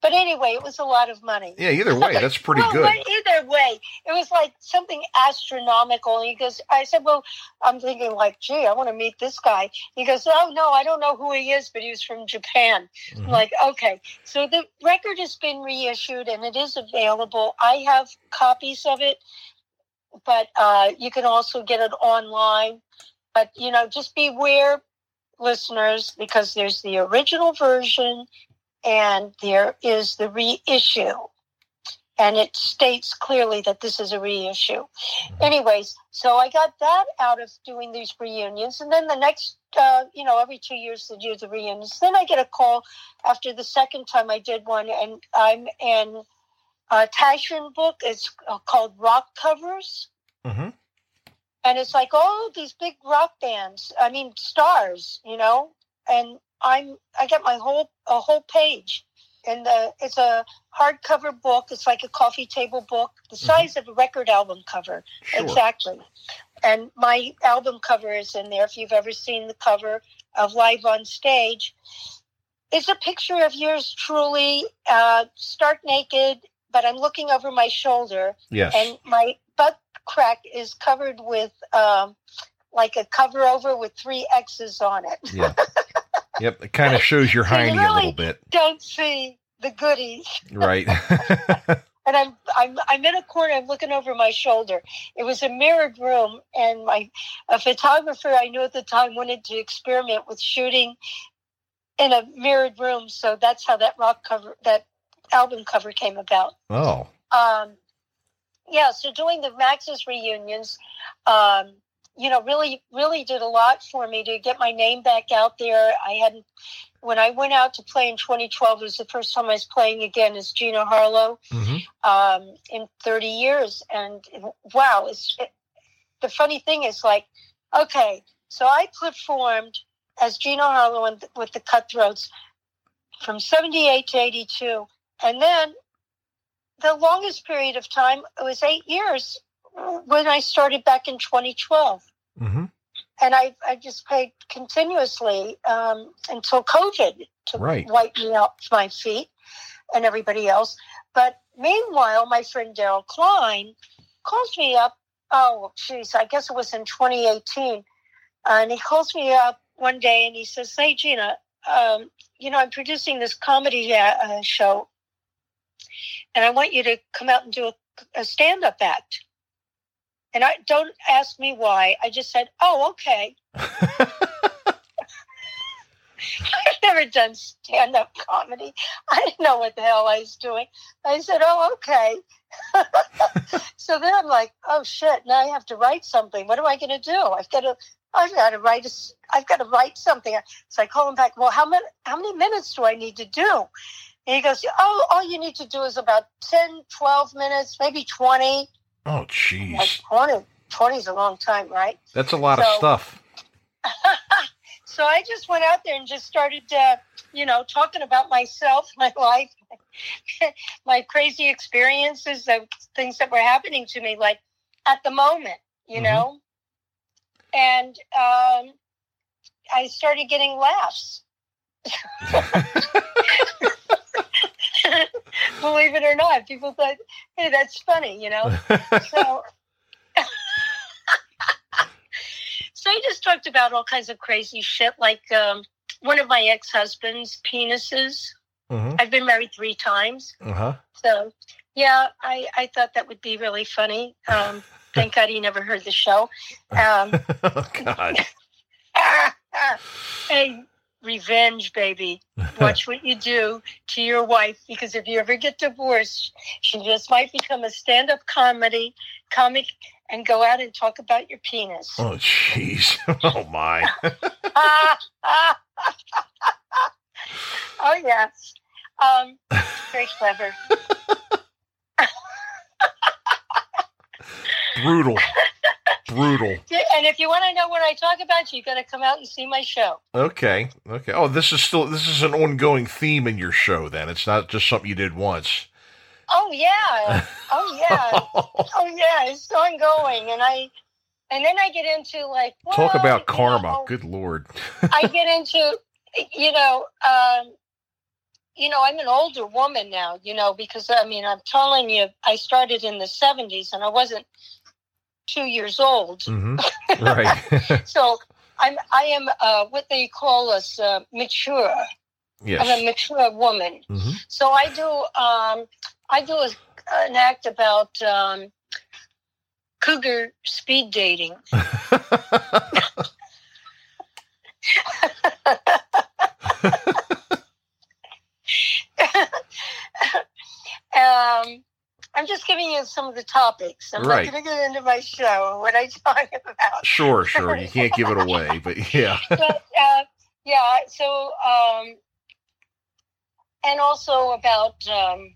Speaker 5: But anyway, it was a lot of money.
Speaker 1: yeah. Either way, that's pretty
Speaker 5: well,
Speaker 1: good.
Speaker 5: either way, it was like something astronomical. He goes, I said, well, I'm thinking like, gee, I want to meet this guy. He goes, oh no, I don't know who he is, but he was from Japan. I'm
Speaker 1: Mhm.
Speaker 5: like, okay. So the record has been reissued and it is available. I have copies of it, but uh, you can also get it online. But you know, just beware, listeners, because there's the original version and there is the reissue. And it states clearly that this is a reissue. Anyways, so I got that out of doing these reunions. And then the next, uh, you know, every two years they do the reunions. Then I get a call after the second time I did one, and I'm in a Taschen book. It's uh, called Rock Covers
Speaker 1: Mhm.
Speaker 5: and it's like all these big rock bands i mean stars you know and i'm i got my whole a whole page and it's a hardcover book it's like a coffee table book the size of a record album cover
Speaker 1: Sure.
Speaker 5: exactly and my album cover is in there if you've ever seen the cover of live on stage it's a picture of yours truly uh, stark naked but i'm looking over my shoulder
Speaker 1: Yes.
Speaker 5: and my butt crack is covered with um, like a cover over with three X's on it.
Speaker 1: yeah. Yep. It kind of shows your hiney a little bit,
Speaker 5: Don't see the goodies.
Speaker 1: right?
Speaker 5: And I'm I'm I'm in a corner. I'm looking over my shoulder. It was a mirrored room, and my a photographer I knew at the time wanted to experiment with shooting in a mirrored room. So that's how that rock cover that album cover came about.
Speaker 1: oh.
Speaker 5: um, yeah, so doing the Max's reunions, um, you know, really, really did a lot for me to get my name back out there. I hadn't, when I went out to play in 2012, it was the first time I was playing again as Gina Harlow
Speaker 1: hmm
Speaker 5: um, in 30 years. And wow, it's, it, the funny thing is like, okay, so I performed as Gina Harlow and with the Cutthroats from 78 to 82. And then the longest period of time it was eight years when I started back in 2012.
Speaker 1: hmm
Speaker 5: And I, I just played continuously um, until COVID to
Speaker 1: Right.
Speaker 5: wipe me off my feet and everybody else. But meanwhile, my friend Daryl Klein calls me up. Oh, geez, I guess it was in 2018. And he calls me up one day and he says, Hey, Gina, um, you know, I'm producing this comedy uh, uh, show and I want you to come out and do a, a stand up act. And I don't ask me why. I just said, Oh, okay. I've never done stand up comedy. I didn't know what the hell I was doing. I said, Oh, okay. so then I'm like, Oh shit, now I have to write something. What am I gonna do? I've got to I've got to write a, I've got to write something. So I call him back, Well, how many how many minutes do I need to do? And he goes, Oh, all you need to do is about 10, 12 minutes, maybe 20.
Speaker 1: Oh,
Speaker 5: Like
Speaker 1: jeez.
Speaker 5: 20, 20 is a long time, right?
Speaker 1: That's a lot of stuff.
Speaker 5: so I just went out there and just started, uh, you know, talking about myself, my life, my crazy experiences, the things that were happening to me, like at the moment, you
Speaker 1: Mhm.
Speaker 5: know. And um, I started getting laughs. Believe it or not, people thought, "Hey, that's funny," you know. so so I just talked about all kinds of crazy shit, like um, one of my ex-husband's penises.
Speaker 1: hmm
Speaker 5: I've been married three times,
Speaker 1: Uh-huh.
Speaker 5: so yeah, I I thought that would be really funny. Um, thank God he never heard the show. Um,
Speaker 1: oh, God.
Speaker 5: hey, revenge, baby. Watch what you do to your wife, because if you ever get divorced, she just might become a stand-up comedy comic and go out and talk about your penis.
Speaker 1: Oh, jeez. Oh, my.
Speaker 5: oh yes, um, very clever.
Speaker 1: Brutal. Brutal.
Speaker 5: And if you want to know what I talk about, you got to come out and see my show.
Speaker 1: Okay. Okay. Oh, this is still this is an ongoing theme in your show. Then it's not just something you did once.
Speaker 5: Oh yeah. Oh yeah. oh yeah. It's ongoing, and I, and then I get into like
Speaker 1: Talk about karma.
Speaker 5: know,
Speaker 1: Good lord.
Speaker 5: I get into, you know, um, you know, I'm an older woman now, you know, because I mean, I'm telling you, I started in the 70s and I wasn't two years old.
Speaker 1: hmm Right.
Speaker 5: So I'm, I am uh, what they call us uh, mature. I'm a mature woman.
Speaker 1: hmm
Speaker 5: So I do, um, I do a, an act about um, cougar speed dating. um, I'm just giving you some of the topics. I'm
Speaker 1: Right.
Speaker 5: not going to get into my show and what I talk about.
Speaker 1: sure, sure. You can't give it away, but yeah.
Speaker 5: but uh, yeah, so um, and also about um,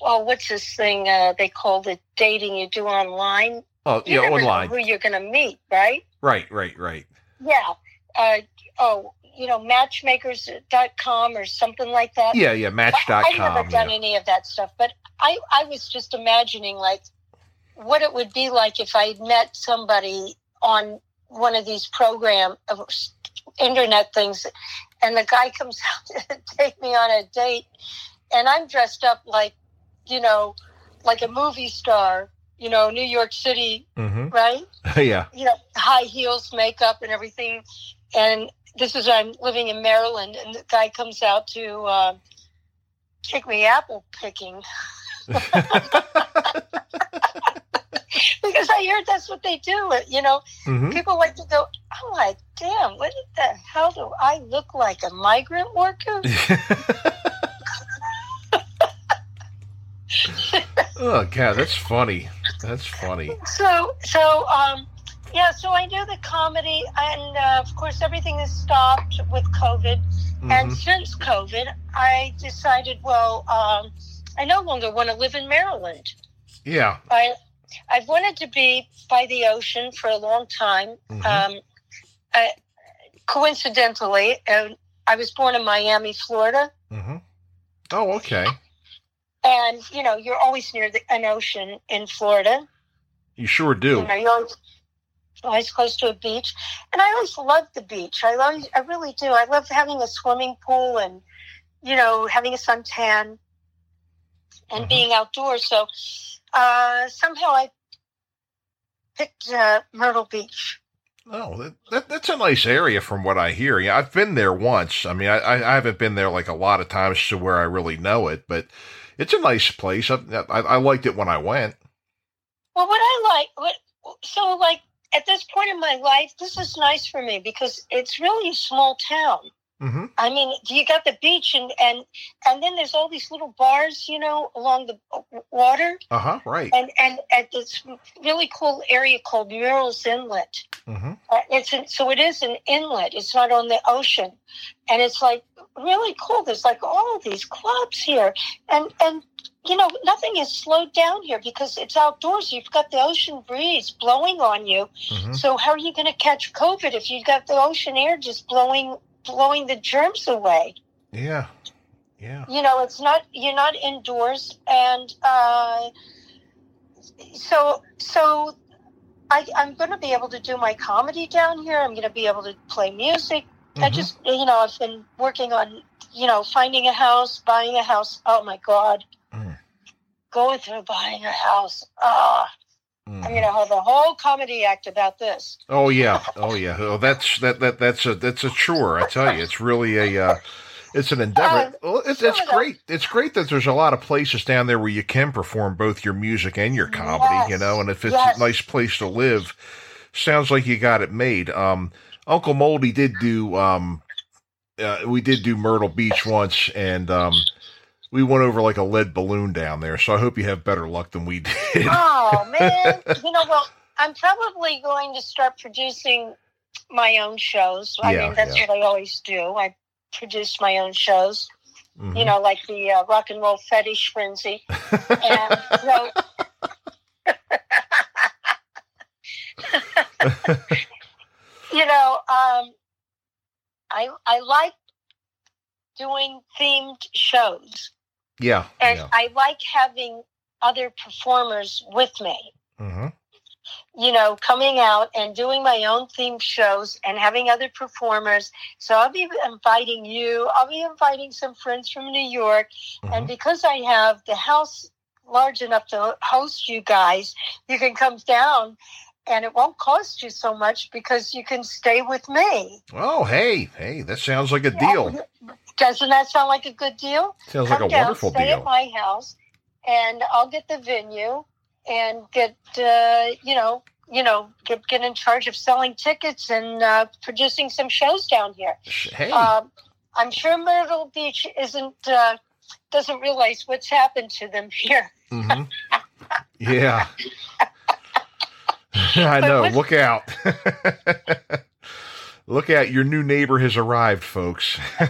Speaker 5: well, what's this thing uh, they call it dating you do online?
Speaker 1: Oh,
Speaker 5: You
Speaker 1: yeah, online.
Speaker 5: who you're going to meet, right?
Speaker 1: Right, right, right.
Speaker 5: Yeah. Uh, oh, you know, matchmakers.com or something like that.
Speaker 1: Yeah, yeah. Match.com.
Speaker 5: I've never done
Speaker 1: yeah.
Speaker 5: any of that stuff, but I, I was just imagining like what it would be like if I met somebody on one of these program of s- internet things, and the guy comes out to take me on a date, and I'm dressed up like, you know, like a movie star, you know, New York City,
Speaker 1: Mhm.
Speaker 5: right?
Speaker 1: yeah.
Speaker 5: you know, high heels, makeup, and everything. And this is I'm living in Maryland, and the guy comes out to uh, take me apple picking because I heard that's what they do. You know,
Speaker 1: hmm
Speaker 5: people like to go. I'm like, damn, what the hell do I look like? A migrant worker?
Speaker 1: oh god, that's funny. That's funny.
Speaker 5: so so um yeah so i do the comedy and uh, of course everything is stopped with covid and
Speaker 1: Mhm.
Speaker 5: since covid i decided well um i no longer want to live in maryland
Speaker 1: Yeah.
Speaker 5: i i've wanted to be by the ocean for a long time
Speaker 1: Mhm.
Speaker 5: um I, coincidentally uh, i was born in miami florida
Speaker 1: Mm-hmm. Oh, okay.
Speaker 5: and you know you're always near the, an ocean in florida
Speaker 1: You sure do.
Speaker 5: You know, you're always, always close to a beach, and I always loved the beach. I love, I really do. I love having a swimming pool and you know having a suntan and
Speaker 1: Mhm.
Speaker 5: being outdoors. So uh, somehow I picked uh, Myrtle Beach.
Speaker 1: Oh, that, that that's a nice area from what I hear. Yeah, I've been there once. I mean, I, I I haven't been there like a lot of times to where I really know it, but it's a nice place. I, I, I liked it when I went.
Speaker 5: Well, what I like, what so like at this point in my life, this is nice for me because it's really a small town.
Speaker 1: Hmm
Speaker 5: I mean, you got the beach and and and then there's all these little bars, you know, along the water,
Speaker 1: Uh huh. Right.
Speaker 5: and and at this really cool area called Murrells Inlet.
Speaker 1: hmm
Speaker 5: Uh, it's an, so it is an inlet. It's not on the ocean, and it's like really cool. There's like all these clubs here, and and you know nothing is slowed down here because it's outdoors. You've got the ocean breeze blowing on you.
Speaker 1: hmm
Speaker 5: So how are you going to catch COVID if you've got the ocean air just blowing blowing the germs away?
Speaker 1: Yeah. Yeah.
Speaker 5: You know, it's not you're not indoors, and uh, so so I, I'm going to be able to do my comedy down here. I'm going to be able to play music. I
Speaker 1: Mhm.
Speaker 5: just you know I've been working on you know finding a house, buying a house. Oh my God,
Speaker 1: Mm.
Speaker 5: going through buying a house. Ah, I'm
Speaker 1: Mhm.
Speaker 5: going to have a whole comedy act about this.
Speaker 1: Oh yeah. Oh yeah. Oh, that's that that that's a that's a chore. I tell you, it's really a. Uh, it's an endeavor.
Speaker 5: Uh,
Speaker 1: well, it's, it's
Speaker 5: of them-
Speaker 1: great. It's great that there's a lot of places down there where you can perform both your music and your comedy. You know, and if it's
Speaker 5: yes.
Speaker 1: a nice place to live, sounds like you got it made. Um, Uncle Moldy did do. Um, uh, we did do Myrtle Beach once, and um, we went over like a lead balloon down there. So I hope you have better luck than we did.
Speaker 5: Oh man, you know, well, I'm probably going to start producing my own shows. I
Speaker 1: Yeah,
Speaker 5: mean, that's
Speaker 1: yeah.
Speaker 5: what I always do. I produce my own shows.
Speaker 1: Mhm.
Speaker 5: You know, like the uh, rock and roll fetish frenzy. And so, you know, um, I I like doing themed shows,
Speaker 1: Yeah.
Speaker 5: and
Speaker 1: yeah.
Speaker 5: I like having other performers with me.
Speaker 1: hmm
Speaker 5: you know, coming out and doing my own theme shows and having other performers. So I'll be inviting you. I'll be inviting some friends from New York. And
Speaker 1: Mhm.
Speaker 5: because I have the house large enough to host you guys, you can come down and it won't cost you so much because you can stay with me.
Speaker 1: Oh, hey, hey, that sounds like a deal.
Speaker 5: Doesn't that sound like a good deal?
Speaker 1: Sounds like
Speaker 5: come
Speaker 1: a
Speaker 5: down,
Speaker 1: wonderful
Speaker 5: stay
Speaker 1: deal.
Speaker 5: Stay at my house, and I'll get the venue and get uh, you know you know get get in charge of selling tickets and uh, producing some shows down here.
Speaker 1: Hey,
Speaker 5: Um, I'm sure Myrtle Beach isn't uh, doesn't realize what's happened to them here.
Speaker 1: hmm yeah. I know.
Speaker 5: what's-
Speaker 1: Look out. Look out. Your new neighbor has arrived, folks.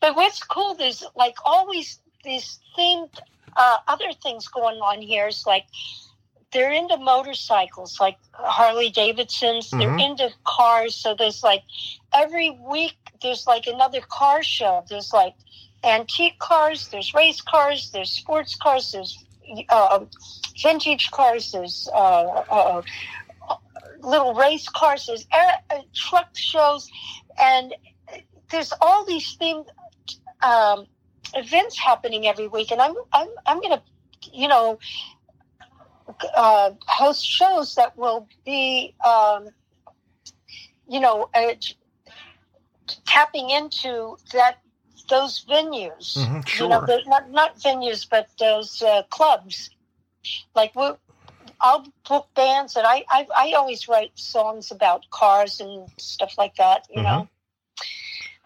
Speaker 5: But what's cool is like always these themed uh, other things going on here is like they're into motorcycles, like Harley Davidsons. They're
Speaker 1: Mhm.
Speaker 5: into cars. So there's like every week there's like another car show. There's like antique cars. There's race cars. There's sports cars. There's uh, vintage cars. There's uh, uh, little race cars. Uh, uh, truck shows, and there's all these themed um, events happening every week, and I'm I'm I'm gonna, you know, uh, host shows that will be, um, you know, uh, tapping into that those venues.
Speaker 1: Mhm,
Speaker 5: You know, the, not not venues, but those uh, clubs. Like we I'll book bands, and I, I I always write songs about cars and stuff like that. You know.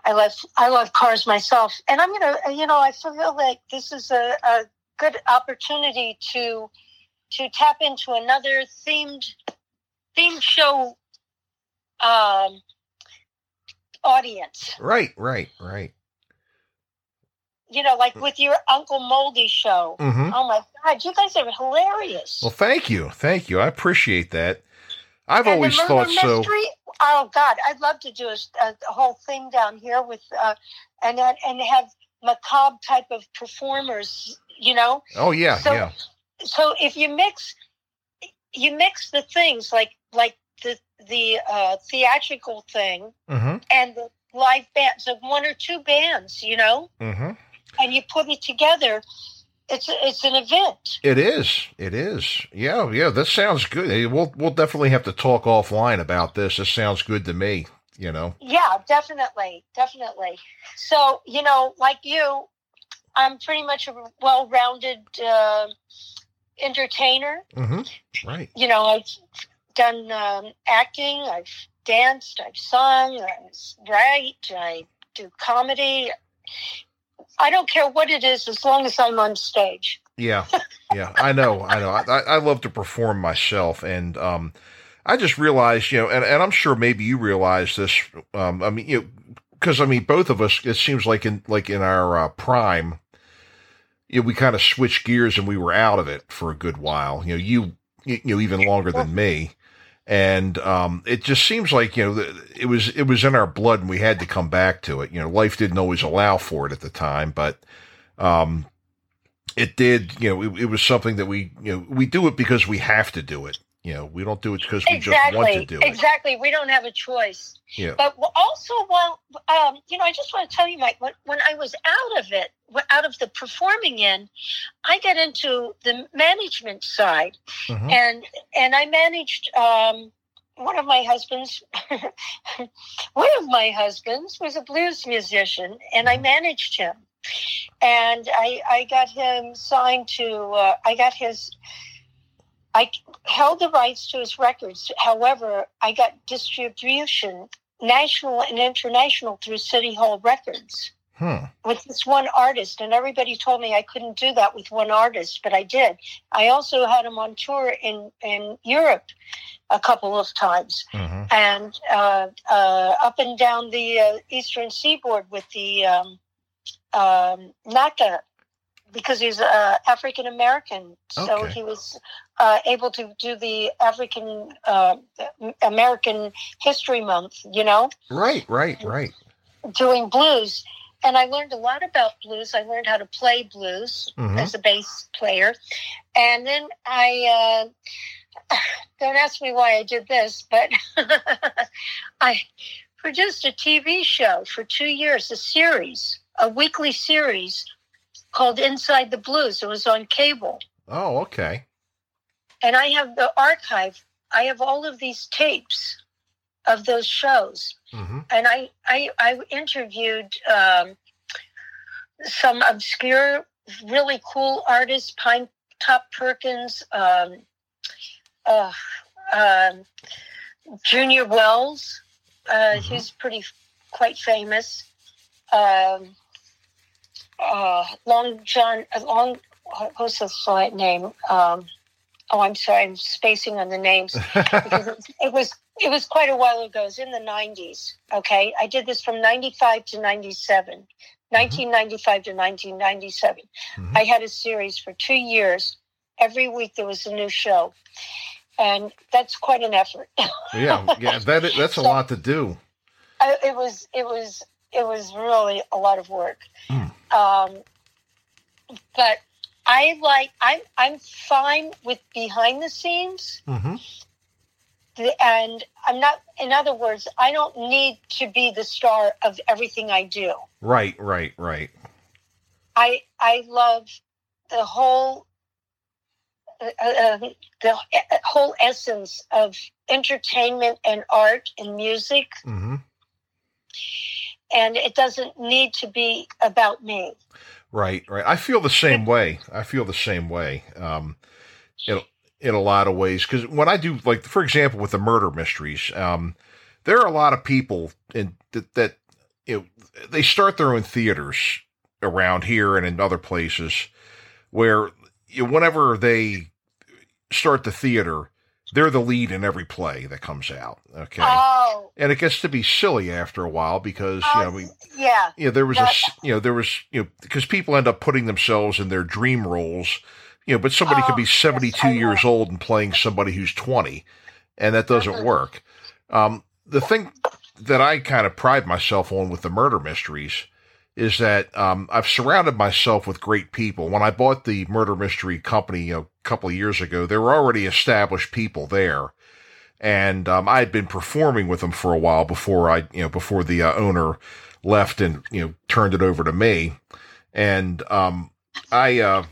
Speaker 5: I love I love cars myself, and I'm gonna you know I feel like this is a, a good opportunity to to tap into another themed themed show um, audience.
Speaker 1: Right, right, right.
Speaker 5: You know, like with your Uncle Moldy show.
Speaker 1: hmm
Speaker 5: Oh my God, you guys are hilarious.
Speaker 1: Well, thank you. Thank you. I appreciate that. I've
Speaker 5: And
Speaker 1: always thought so.
Speaker 5: Oh God, I'd love to do a, a, whole thing down here with uh, and and have macabre type of performers. You know,
Speaker 1: Oh, yeah,
Speaker 5: So-
Speaker 1: yeah.
Speaker 5: so if you mix you mix the things like like the the uh, theatrical thing
Speaker 1: hmm
Speaker 5: and the live bands of one or two bands, you know,
Speaker 1: hmm
Speaker 5: and you put it together, it's it's an event.
Speaker 1: It is. It is. Yeah, yeah. That sounds good. We'll we'll definitely have to talk offline about this. This sounds good to me. You know.
Speaker 5: Yeah, definitely, definitely. So you know, like you, I'm pretty much a well-rounded uh, entertainer.
Speaker 1: hmm Right.
Speaker 5: You know, I've done um, acting, I've danced, I've sung, I write, I do comedy. I don't care what it is as long as I'm on stage.
Speaker 1: Yeah. Yeah. I know. I know. I, I love to perform myself, and um, I just realized, you know, and, and I'm sure maybe you realize this. Um, I mean, you because I mean, both of us. It seems like in like in our uh, prime, you know, we kind of switched gears and we were out of it for a good while. You know, you you know even longer than me. And um, it just seems like you know it was it was in our blood, and we had to come back to it. You know, life didn't always allow for it at the time, but um, it did. You know, it, it was something that we you know we do it because we have to do it. You know, we don't do it because we just want to
Speaker 5: Exactly,
Speaker 1: do it.
Speaker 5: exactly. We don't have a choice.
Speaker 1: Yeah.
Speaker 5: But also, while um, you know, I just want to tell you, Mike, when, when I was out of it, out of the performing end, I got into the management side,
Speaker 1: Mhm.
Speaker 5: and and I managed um, one of my husbands. one of my husbands was a blues musician, and I managed him, and I I got him signed to. Uh, I got his. I held the rights to his records. However, I got distribution, national and international, through City Hall Records
Speaker 1: Hmm.
Speaker 5: with this one artist. And everybody told me I couldn't do that with one artist, but I did. I also had him on tour in, in Europe a couple of times
Speaker 1: hmm
Speaker 5: and uh, uh, up and down the uh, eastern seaboard with the um, um, NACA because he's uh, African American, so
Speaker 1: Okay.
Speaker 5: he was uh, able to do the African uh, American History Month. You know,
Speaker 1: Right, right, right.
Speaker 5: doing blues. And I learned a lot about blues. I learned how to play blues
Speaker 1: Mhm.
Speaker 5: as a bass player. And then I, uh, don't ask me why I did this, but I produced a TV show for two years, a series, a weekly series called Inside the Blues. It was on cable.
Speaker 1: Oh, okay.
Speaker 5: And I have the archive, I have all of these tapes of those shows
Speaker 1: hmm
Speaker 5: and I I, I interviewed um, some obscure, really cool artists, Pine Top Perkins, um, uh, um, Junior Wells. Uh,
Speaker 1: Mhm.
Speaker 5: He's pretty quite famous. Um, uh, Long John, uh, Long. What's his slight name? Um, oh, I'm sorry, I'm spacing on the names because it, it was it was quite a while ago. It was in the 90s. Okay, I did this from 95 to 97, 1995 to 1997.
Speaker 1: Mhm.
Speaker 5: I had a series for two years. Every week there was a new show, and that's quite an effort.
Speaker 1: yeah, yeah. That that's a lot to do.
Speaker 5: I, it was it was it was really a lot of work.
Speaker 1: Mm.
Speaker 5: Um, but I like I'm I'm fine with behind the scenes.
Speaker 1: hmm
Speaker 5: and I'm not. In other words, I don't need to be the star of everything I do.
Speaker 1: Right, right, right.
Speaker 5: I I love the whole uh, uh, the whole essence of entertainment and art and music,
Speaker 1: hmm
Speaker 5: and it doesn't need to be about me.
Speaker 1: Right, right. I feel the same way. I feel the same way. Um, in in a lot of ways, because when I do, like, for example, with the murder mysteries, um, there are a lot of people in that that you know they start their own theaters around here and in other places where you know, whenever they start the theater, they're the lead in every play that comes out. Okay.
Speaker 5: Oh,
Speaker 1: and it gets to be silly after a while because you know
Speaker 5: um,
Speaker 1: we
Speaker 5: yeah,
Speaker 1: you know, there was a,
Speaker 5: That-
Speaker 1: you know, there was, you know, because people end up putting themselves in their dream roles, you know, but somebody could
Speaker 5: Oh,
Speaker 1: be 72
Speaker 5: I
Speaker 1: years
Speaker 5: know.
Speaker 1: old and playing somebody who's 20, and that doesn't
Speaker 5: Mhm.
Speaker 1: work. Um, the thing that I kind of pride myself on with the murder mysteries is that um, I've surrounded myself with great people. When I bought the murder mystery company you know, a couple of years ago, there were already established people there. And um, I had been performing with them for a while before I, you know, before the uh, owner left and you know turned it over to me. And um, I, uh,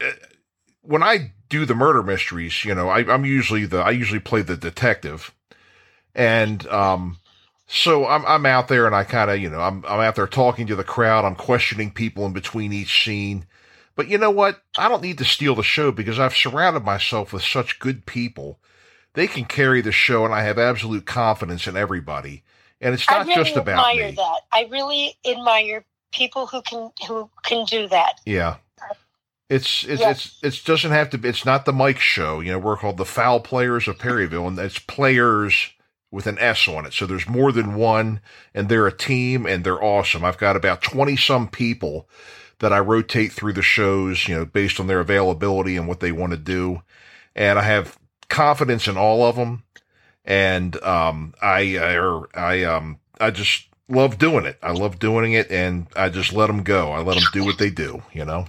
Speaker 1: eh, when I do the murder mysteries, you know, I, I'm usually the I usually play the detective, and um, so I'm I'm out there and I kind of you know I'm I'm out there talking to the crowd. I'm questioning people in between each scene. But you know what? I don't need to steal the show because I've surrounded myself with such good people. They can carry the show, and I have absolute confidence in everybody. And it's not
Speaker 5: really
Speaker 1: just about I
Speaker 5: admire
Speaker 1: me.
Speaker 5: that. I really admire people who can who can do that.
Speaker 1: Yeah. It's it's
Speaker 5: Yes.
Speaker 1: it's it doesn't have to be it's not the Mike show. You know, we're called the Foul Players of Perryville, and it's players with an S on it. So there's more than one, and they're a team and they're awesome. I've got about twenty some people that I rotate through the shows, you know, based on their availability and what they want to do. And I have confidence in all of them. And um I I, I um I just love doing it. I love doing it and I just let them go. I let them do what they do, you know.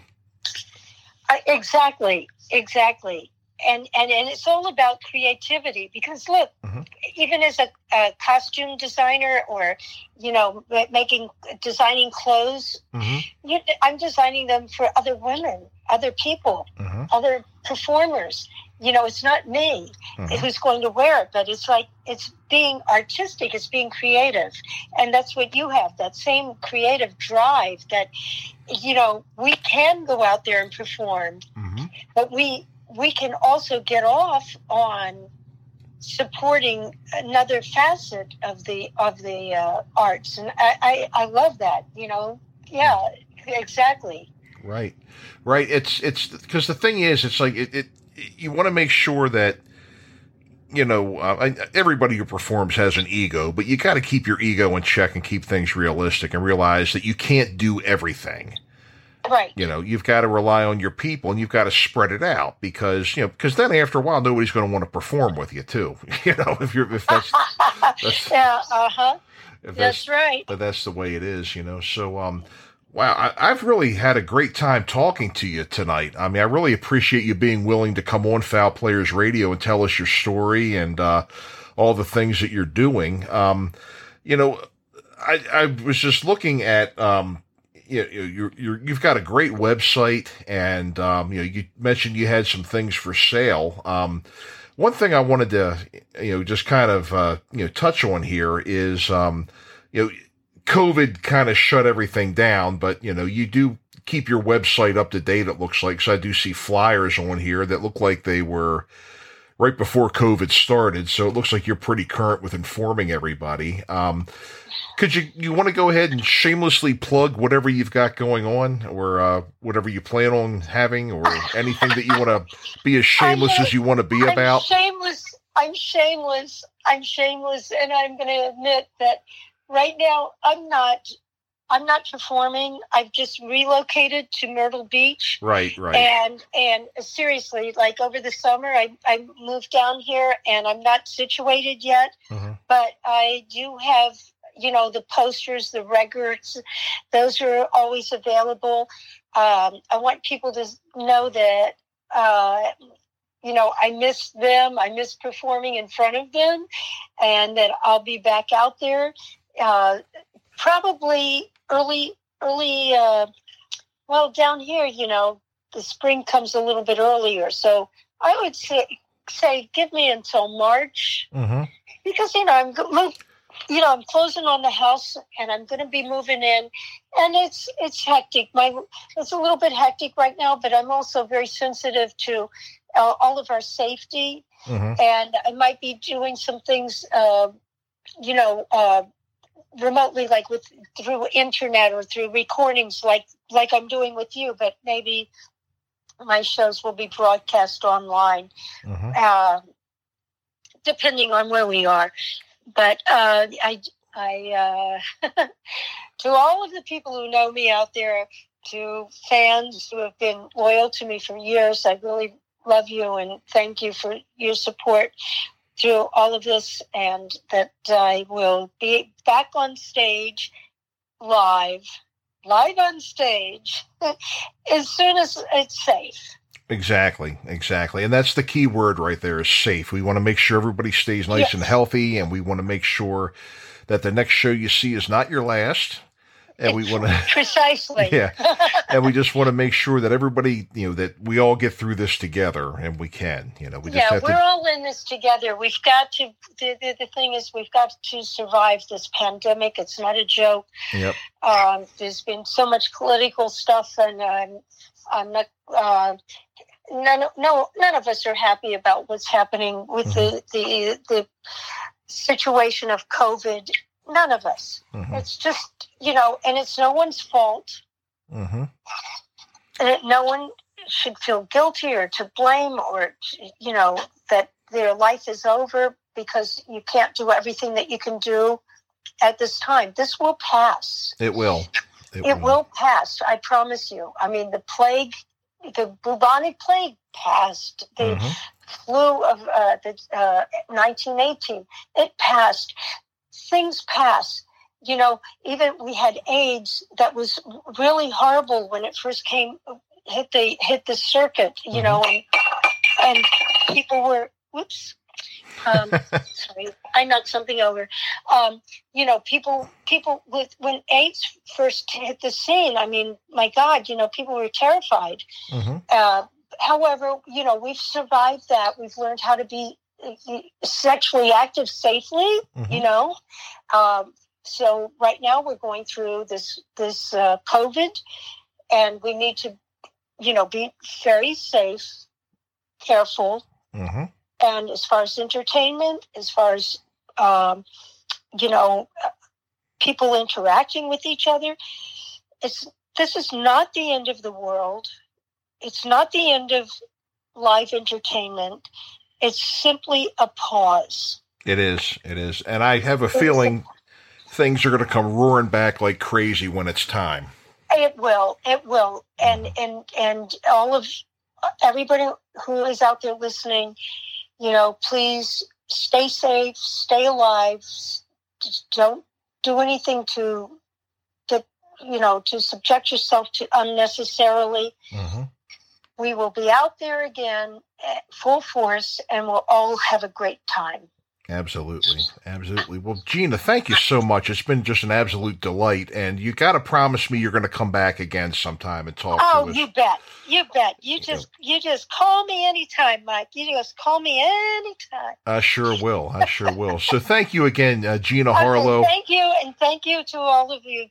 Speaker 5: I, exactly, exactly. And, and and it's all about creativity because look,
Speaker 1: Mhm.
Speaker 5: even as a, a costume designer or you know making designing clothes,
Speaker 1: Mhm.
Speaker 5: you, I'm designing them for other women, other people,
Speaker 1: Mhm.
Speaker 5: other performers. You know, it's not me
Speaker 1: Mhm.
Speaker 5: who's going to wear it, but it's like it's being artistic, it's being creative, and that's what you have that same creative drive that you know we can go out there and perform
Speaker 1: Mhm.
Speaker 5: but we we can also get off on supporting another facet of the of the uh, arts and I, I i love that you know yeah exactly
Speaker 1: Right, right. It's it's because the thing is, it's like it. it you want to make sure that you know uh, everybody who performs has an ego, but you got to keep your ego in check and keep things realistic and realize that you can't do everything.
Speaker 5: Right.
Speaker 1: You know, you've got to rely on your people and you've got to spread it out because, you know, because then after a while, nobody's going to want to perform with you too. You know, if you're, if that's, that's
Speaker 5: yeah. Uh huh.
Speaker 1: if
Speaker 5: That's right.
Speaker 1: but that's the way it is, you know. So, um, wow, I, I've really had a great time talking to you tonight. I mean, I really appreciate you being willing to come on Foul Players Radio and tell us your story and uh, all the things that you're doing. Um, you know, I, I was just looking at um, you know, you're, you're, you've got a great website, and um, you know, you mentioned you had some things for sale. Um, one thing I wanted to, you know, just kind of, uh, you know, touch on here is, um, you know, COVID kind of shut everything down, but you know, you do keep your website up to date. It looks like, so I do see flyers on here that look like they were right before COVID started. So it looks like you're pretty current with informing everybody. Um, could you you want to go ahead and shamelessly plug whatever you've got going on, or uh, whatever you plan on having, or anything that you want to be as shameless as you want to be
Speaker 5: I'm
Speaker 1: about?
Speaker 5: shameless. I'm shameless. I'm shameless, and I'm going to admit that right now I'm not. I'm not performing. I've just relocated to Myrtle Beach.
Speaker 1: Right, right.
Speaker 5: And and seriously, like over the summer, I I moved down here, and I'm not situated yet.
Speaker 1: Mhm.
Speaker 5: But I do have, you know, the posters, the records. Those are always available. Um, I want people to know that. Uh, you know, I miss them. I miss performing in front of them, and that I'll be back out there. Uh, probably early, early. Uh, well, down here, you know, the spring comes a little bit earlier, so I would say say give me until March
Speaker 1: hmm
Speaker 5: because you know I'm move, you know I'm closing on the house and I'm going to be moving in, and it's it's hectic. My it's a little bit hectic right now, but I'm also very sensitive to uh, all of our safety,
Speaker 1: hmm
Speaker 5: and I might be doing some things, uh, you know. Uh, remotely like with through internet or through recordings like like i'm doing with you but maybe my shows will be broadcast online
Speaker 1: hmm
Speaker 5: uh, depending on where we are. But uh, I, I, uh, to all of the people who know me out there, to fans who have been loyal to me for years, I really love you and thank you for your support through all of this, and that I will be back on stage live, live on stage as soon as it's safe.
Speaker 1: Exactly, exactly. And that's the key word right there is safe. We want to make sure everybody stays nice and healthy and we want to make sure that the next show you see is not your last. And we want to
Speaker 5: Precisely.
Speaker 1: yeah. And we just want to make sure that everybody, you know, that we all get through this together and we can, you know, we just
Speaker 5: yeah, we're
Speaker 1: to
Speaker 5: all in this together. We've got to. The, the, the thing is, we've got to survive this pandemic. It's not a joke.
Speaker 1: Yep.
Speaker 5: Um, there's been so much political stuff, and I'm, I'm not. Uh, none, no, none of us are happy about what's happening with the, the the situation of COVID. None of us.
Speaker 1: Mhm.
Speaker 5: It's just you know, and it's no one's fault.
Speaker 1: Mhm.
Speaker 5: and no one should feel guilty or to blame or you know that their life is over because you can't do everything that you can do at this time this will pass
Speaker 1: It will.
Speaker 5: it will pass i promise you i mean the plague the bubonic plague passed the
Speaker 1: Mhm.
Speaker 5: flu of uh, the uh, 1918 it passed things pass you know even we had aids that was really horrible when it first came hit the hit the circuit you know and, and people were whoops um, sorry i knocked something over um, you know people people with when aids first hit the scene i mean my god you know people were terrified
Speaker 1: Mhm.
Speaker 5: uh, however, you know, we've survived that. We've learned how to be sexually active safely. You
Speaker 1: Mhm.
Speaker 5: know, um, so right now we're going through this this uh, COVID, and we need to, you know, be very safe, careful,
Speaker 1: Mhm.
Speaker 5: and as far as entertainment, as far as um, you know, people interacting with each other, it's this is not the end of the world. It's not the end of live entertainment. It's simply a pause.
Speaker 1: It is. It is. And I have a feeling things are going to come roaring back like crazy when it's time.
Speaker 5: It will. It will. And and and all of everybody who is out there listening, you know, please stay safe, stay alive. Don't do anything to to you know to subject yourself to unnecessarily. Mm-hmm. We will be out there again at full force, and we'll all have a great time.
Speaker 1: Absolutely. Absolutely. Well, Gina, thank you so much. It's been just an absolute delight. And you got to promise me you're going to come back again sometime and talk
Speaker 5: oh, you bet. You bet. You just you just call me anytime, Mike. You just call me anytime.
Speaker 1: I sure will. I sure will. So thank you again, uh, Gina Harlow.
Speaker 5: Okay, thank you. And thank you to all of you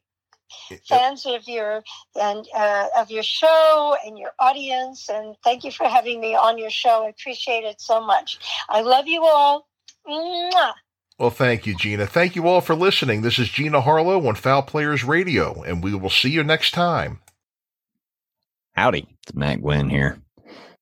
Speaker 5: fans of your and uh, of your show and your audience and thank you for having me on your show i appreciate it so much i love you all Mwah.
Speaker 1: Well, thank you, Gina. Thank you all for listening. This is Gina Harlow on Foul Players Radio, and we will see you next time.
Speaker 8: Howdy, it's Matt Gwynn here,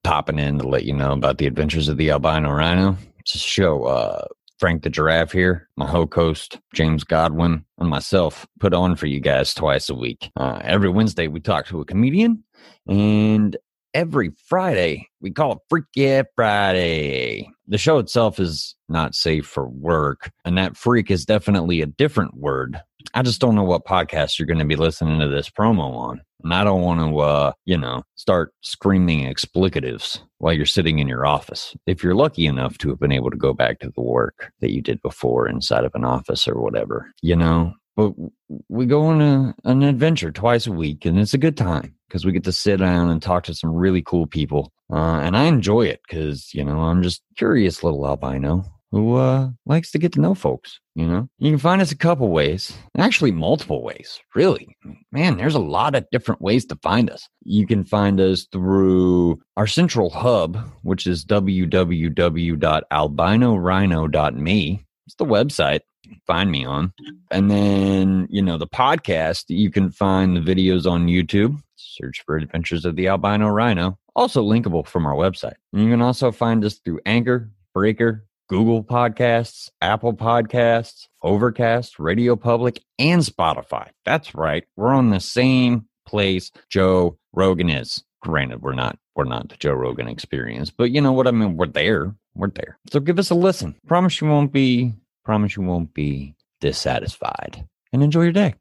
Speaker 8: popping in to let you know about the adventures of the albino rhino. It's a show uh, Frank the Giraffe here, my co-host James Godwin, and myself put on for you guys twice a week. Uh, every Wednesday, we talk to a comedian, and every Friday. We call it Freak Yeah Friday. The show itself is not safe for work, and that freak is definitely a different word. I just don't know what podcast you're going to be listening to this promo on. And I don't want to, uh, you know, start screaming explicatives while you're sitting in your office. If you're lucky enough to have been able to go back to the work that you did before inside of an office or whatever, you know, but we go on a, an adventure twice a week and it's a good time because we get to sit down and talk to some really cool people. Uh, and I enjoy it because, you know, I'm just curious little albino who uh, likes to get to know folks. You know, you can find us a couple ways, actually, multiple ways. Really, man, there's a lot of different ways to find us. You can find us through our central hub, which is www.albinorhino.me. It's the website find me on. And then, you know, the podcast, you can find the videos on YouTube. Search for Adventures of the Albino Rhino, also linkable from our website. And you can also find us through Anchor, Breaker, Google Podcasts, Apple Podcasts, Overcast, Radio Public, and Spotify. That's right. We're on the same place Joe Rogan is. Granted, we're not we're not the Joe Rogan experience, but you know what I mean? We're there. We're there. So give us a listen. Promise you won't be Promise you won't be dissatisfied. And enjoy your day.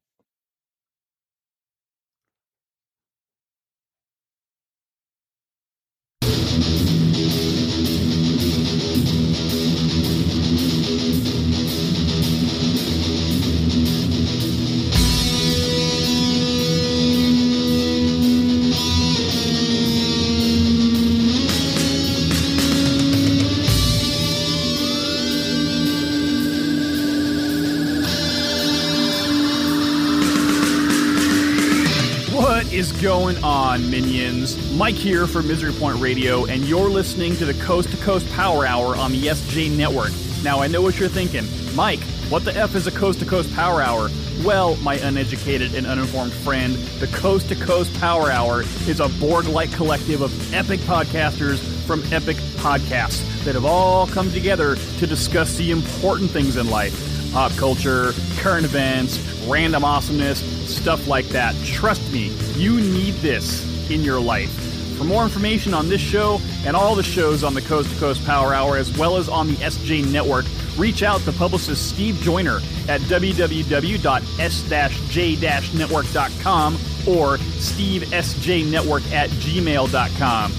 Speaker 9: Going on, minions? Mike here for Misery Point Radio, and you're listening to the Coast to Coast Power Hour on the SJ Network. Now, I know what you're thinking. Mike, what the F is a Coast to Coast Power Hour? Well, my uneducated and uninformed friend, the Coast to Coast Power Hour is a Borg like collective of epic podcasters from epic podcasts that have all come together to discuss the important things in life pop culture, current events, random awesomeness, stuff like that. Trust me, you need this in your life. For more information on this show and all the shows on the Coast to Coast Power Hour, as well as on the SJ Network, reach out to publicist Steve Joyner at www.s-j-network.com or stevesjnetwork at gmail.com.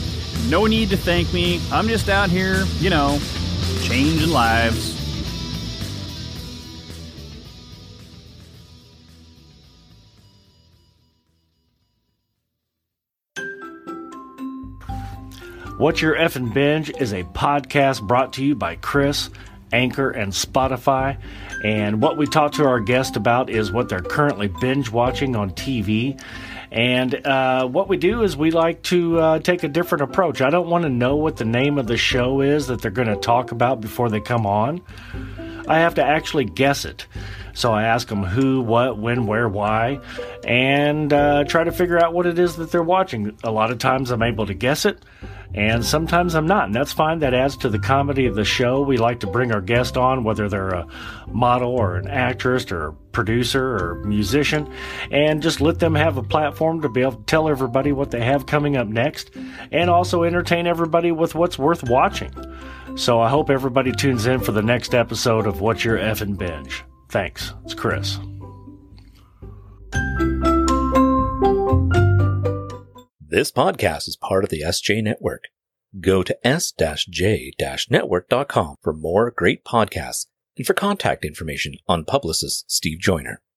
Speaker 9: No need to thank me. I'm just out here, you know, changing lives.
Speaker 3: What's Your Effin' Binge is a podcast brought to you by Chris, Anchor, and Spotify. And what we talk to our guest about is what they're currently binge watching on TV. And uh, what we do is we like to uh, take a different approach. I don't want to know what the name of the show is that they're going to talk about before they come on. I have to actually guess it. So I ask them who, what, when, where, why, and uh, try to figure out what it is that they're watching. A lot of times I'm able to guess it and sometimes I'm not, and that's fine. That adds to the comedy of the show. We like to bring our guest on, whether they're a model or an actress or
Speaker 10: producer or musician and just let them have a platform to be able to tell everybody what they have coming up next and also entertain everybody with what's worth watching. So I hope everybody tunes in for the next episode of What's Your Effin' Binge. Thanks. It's Chris.
Speaker 11: This podcast is part of the SJ Network. Go to s-j-network.com for more great podcasts and for contact information on publicist Steve Joyner.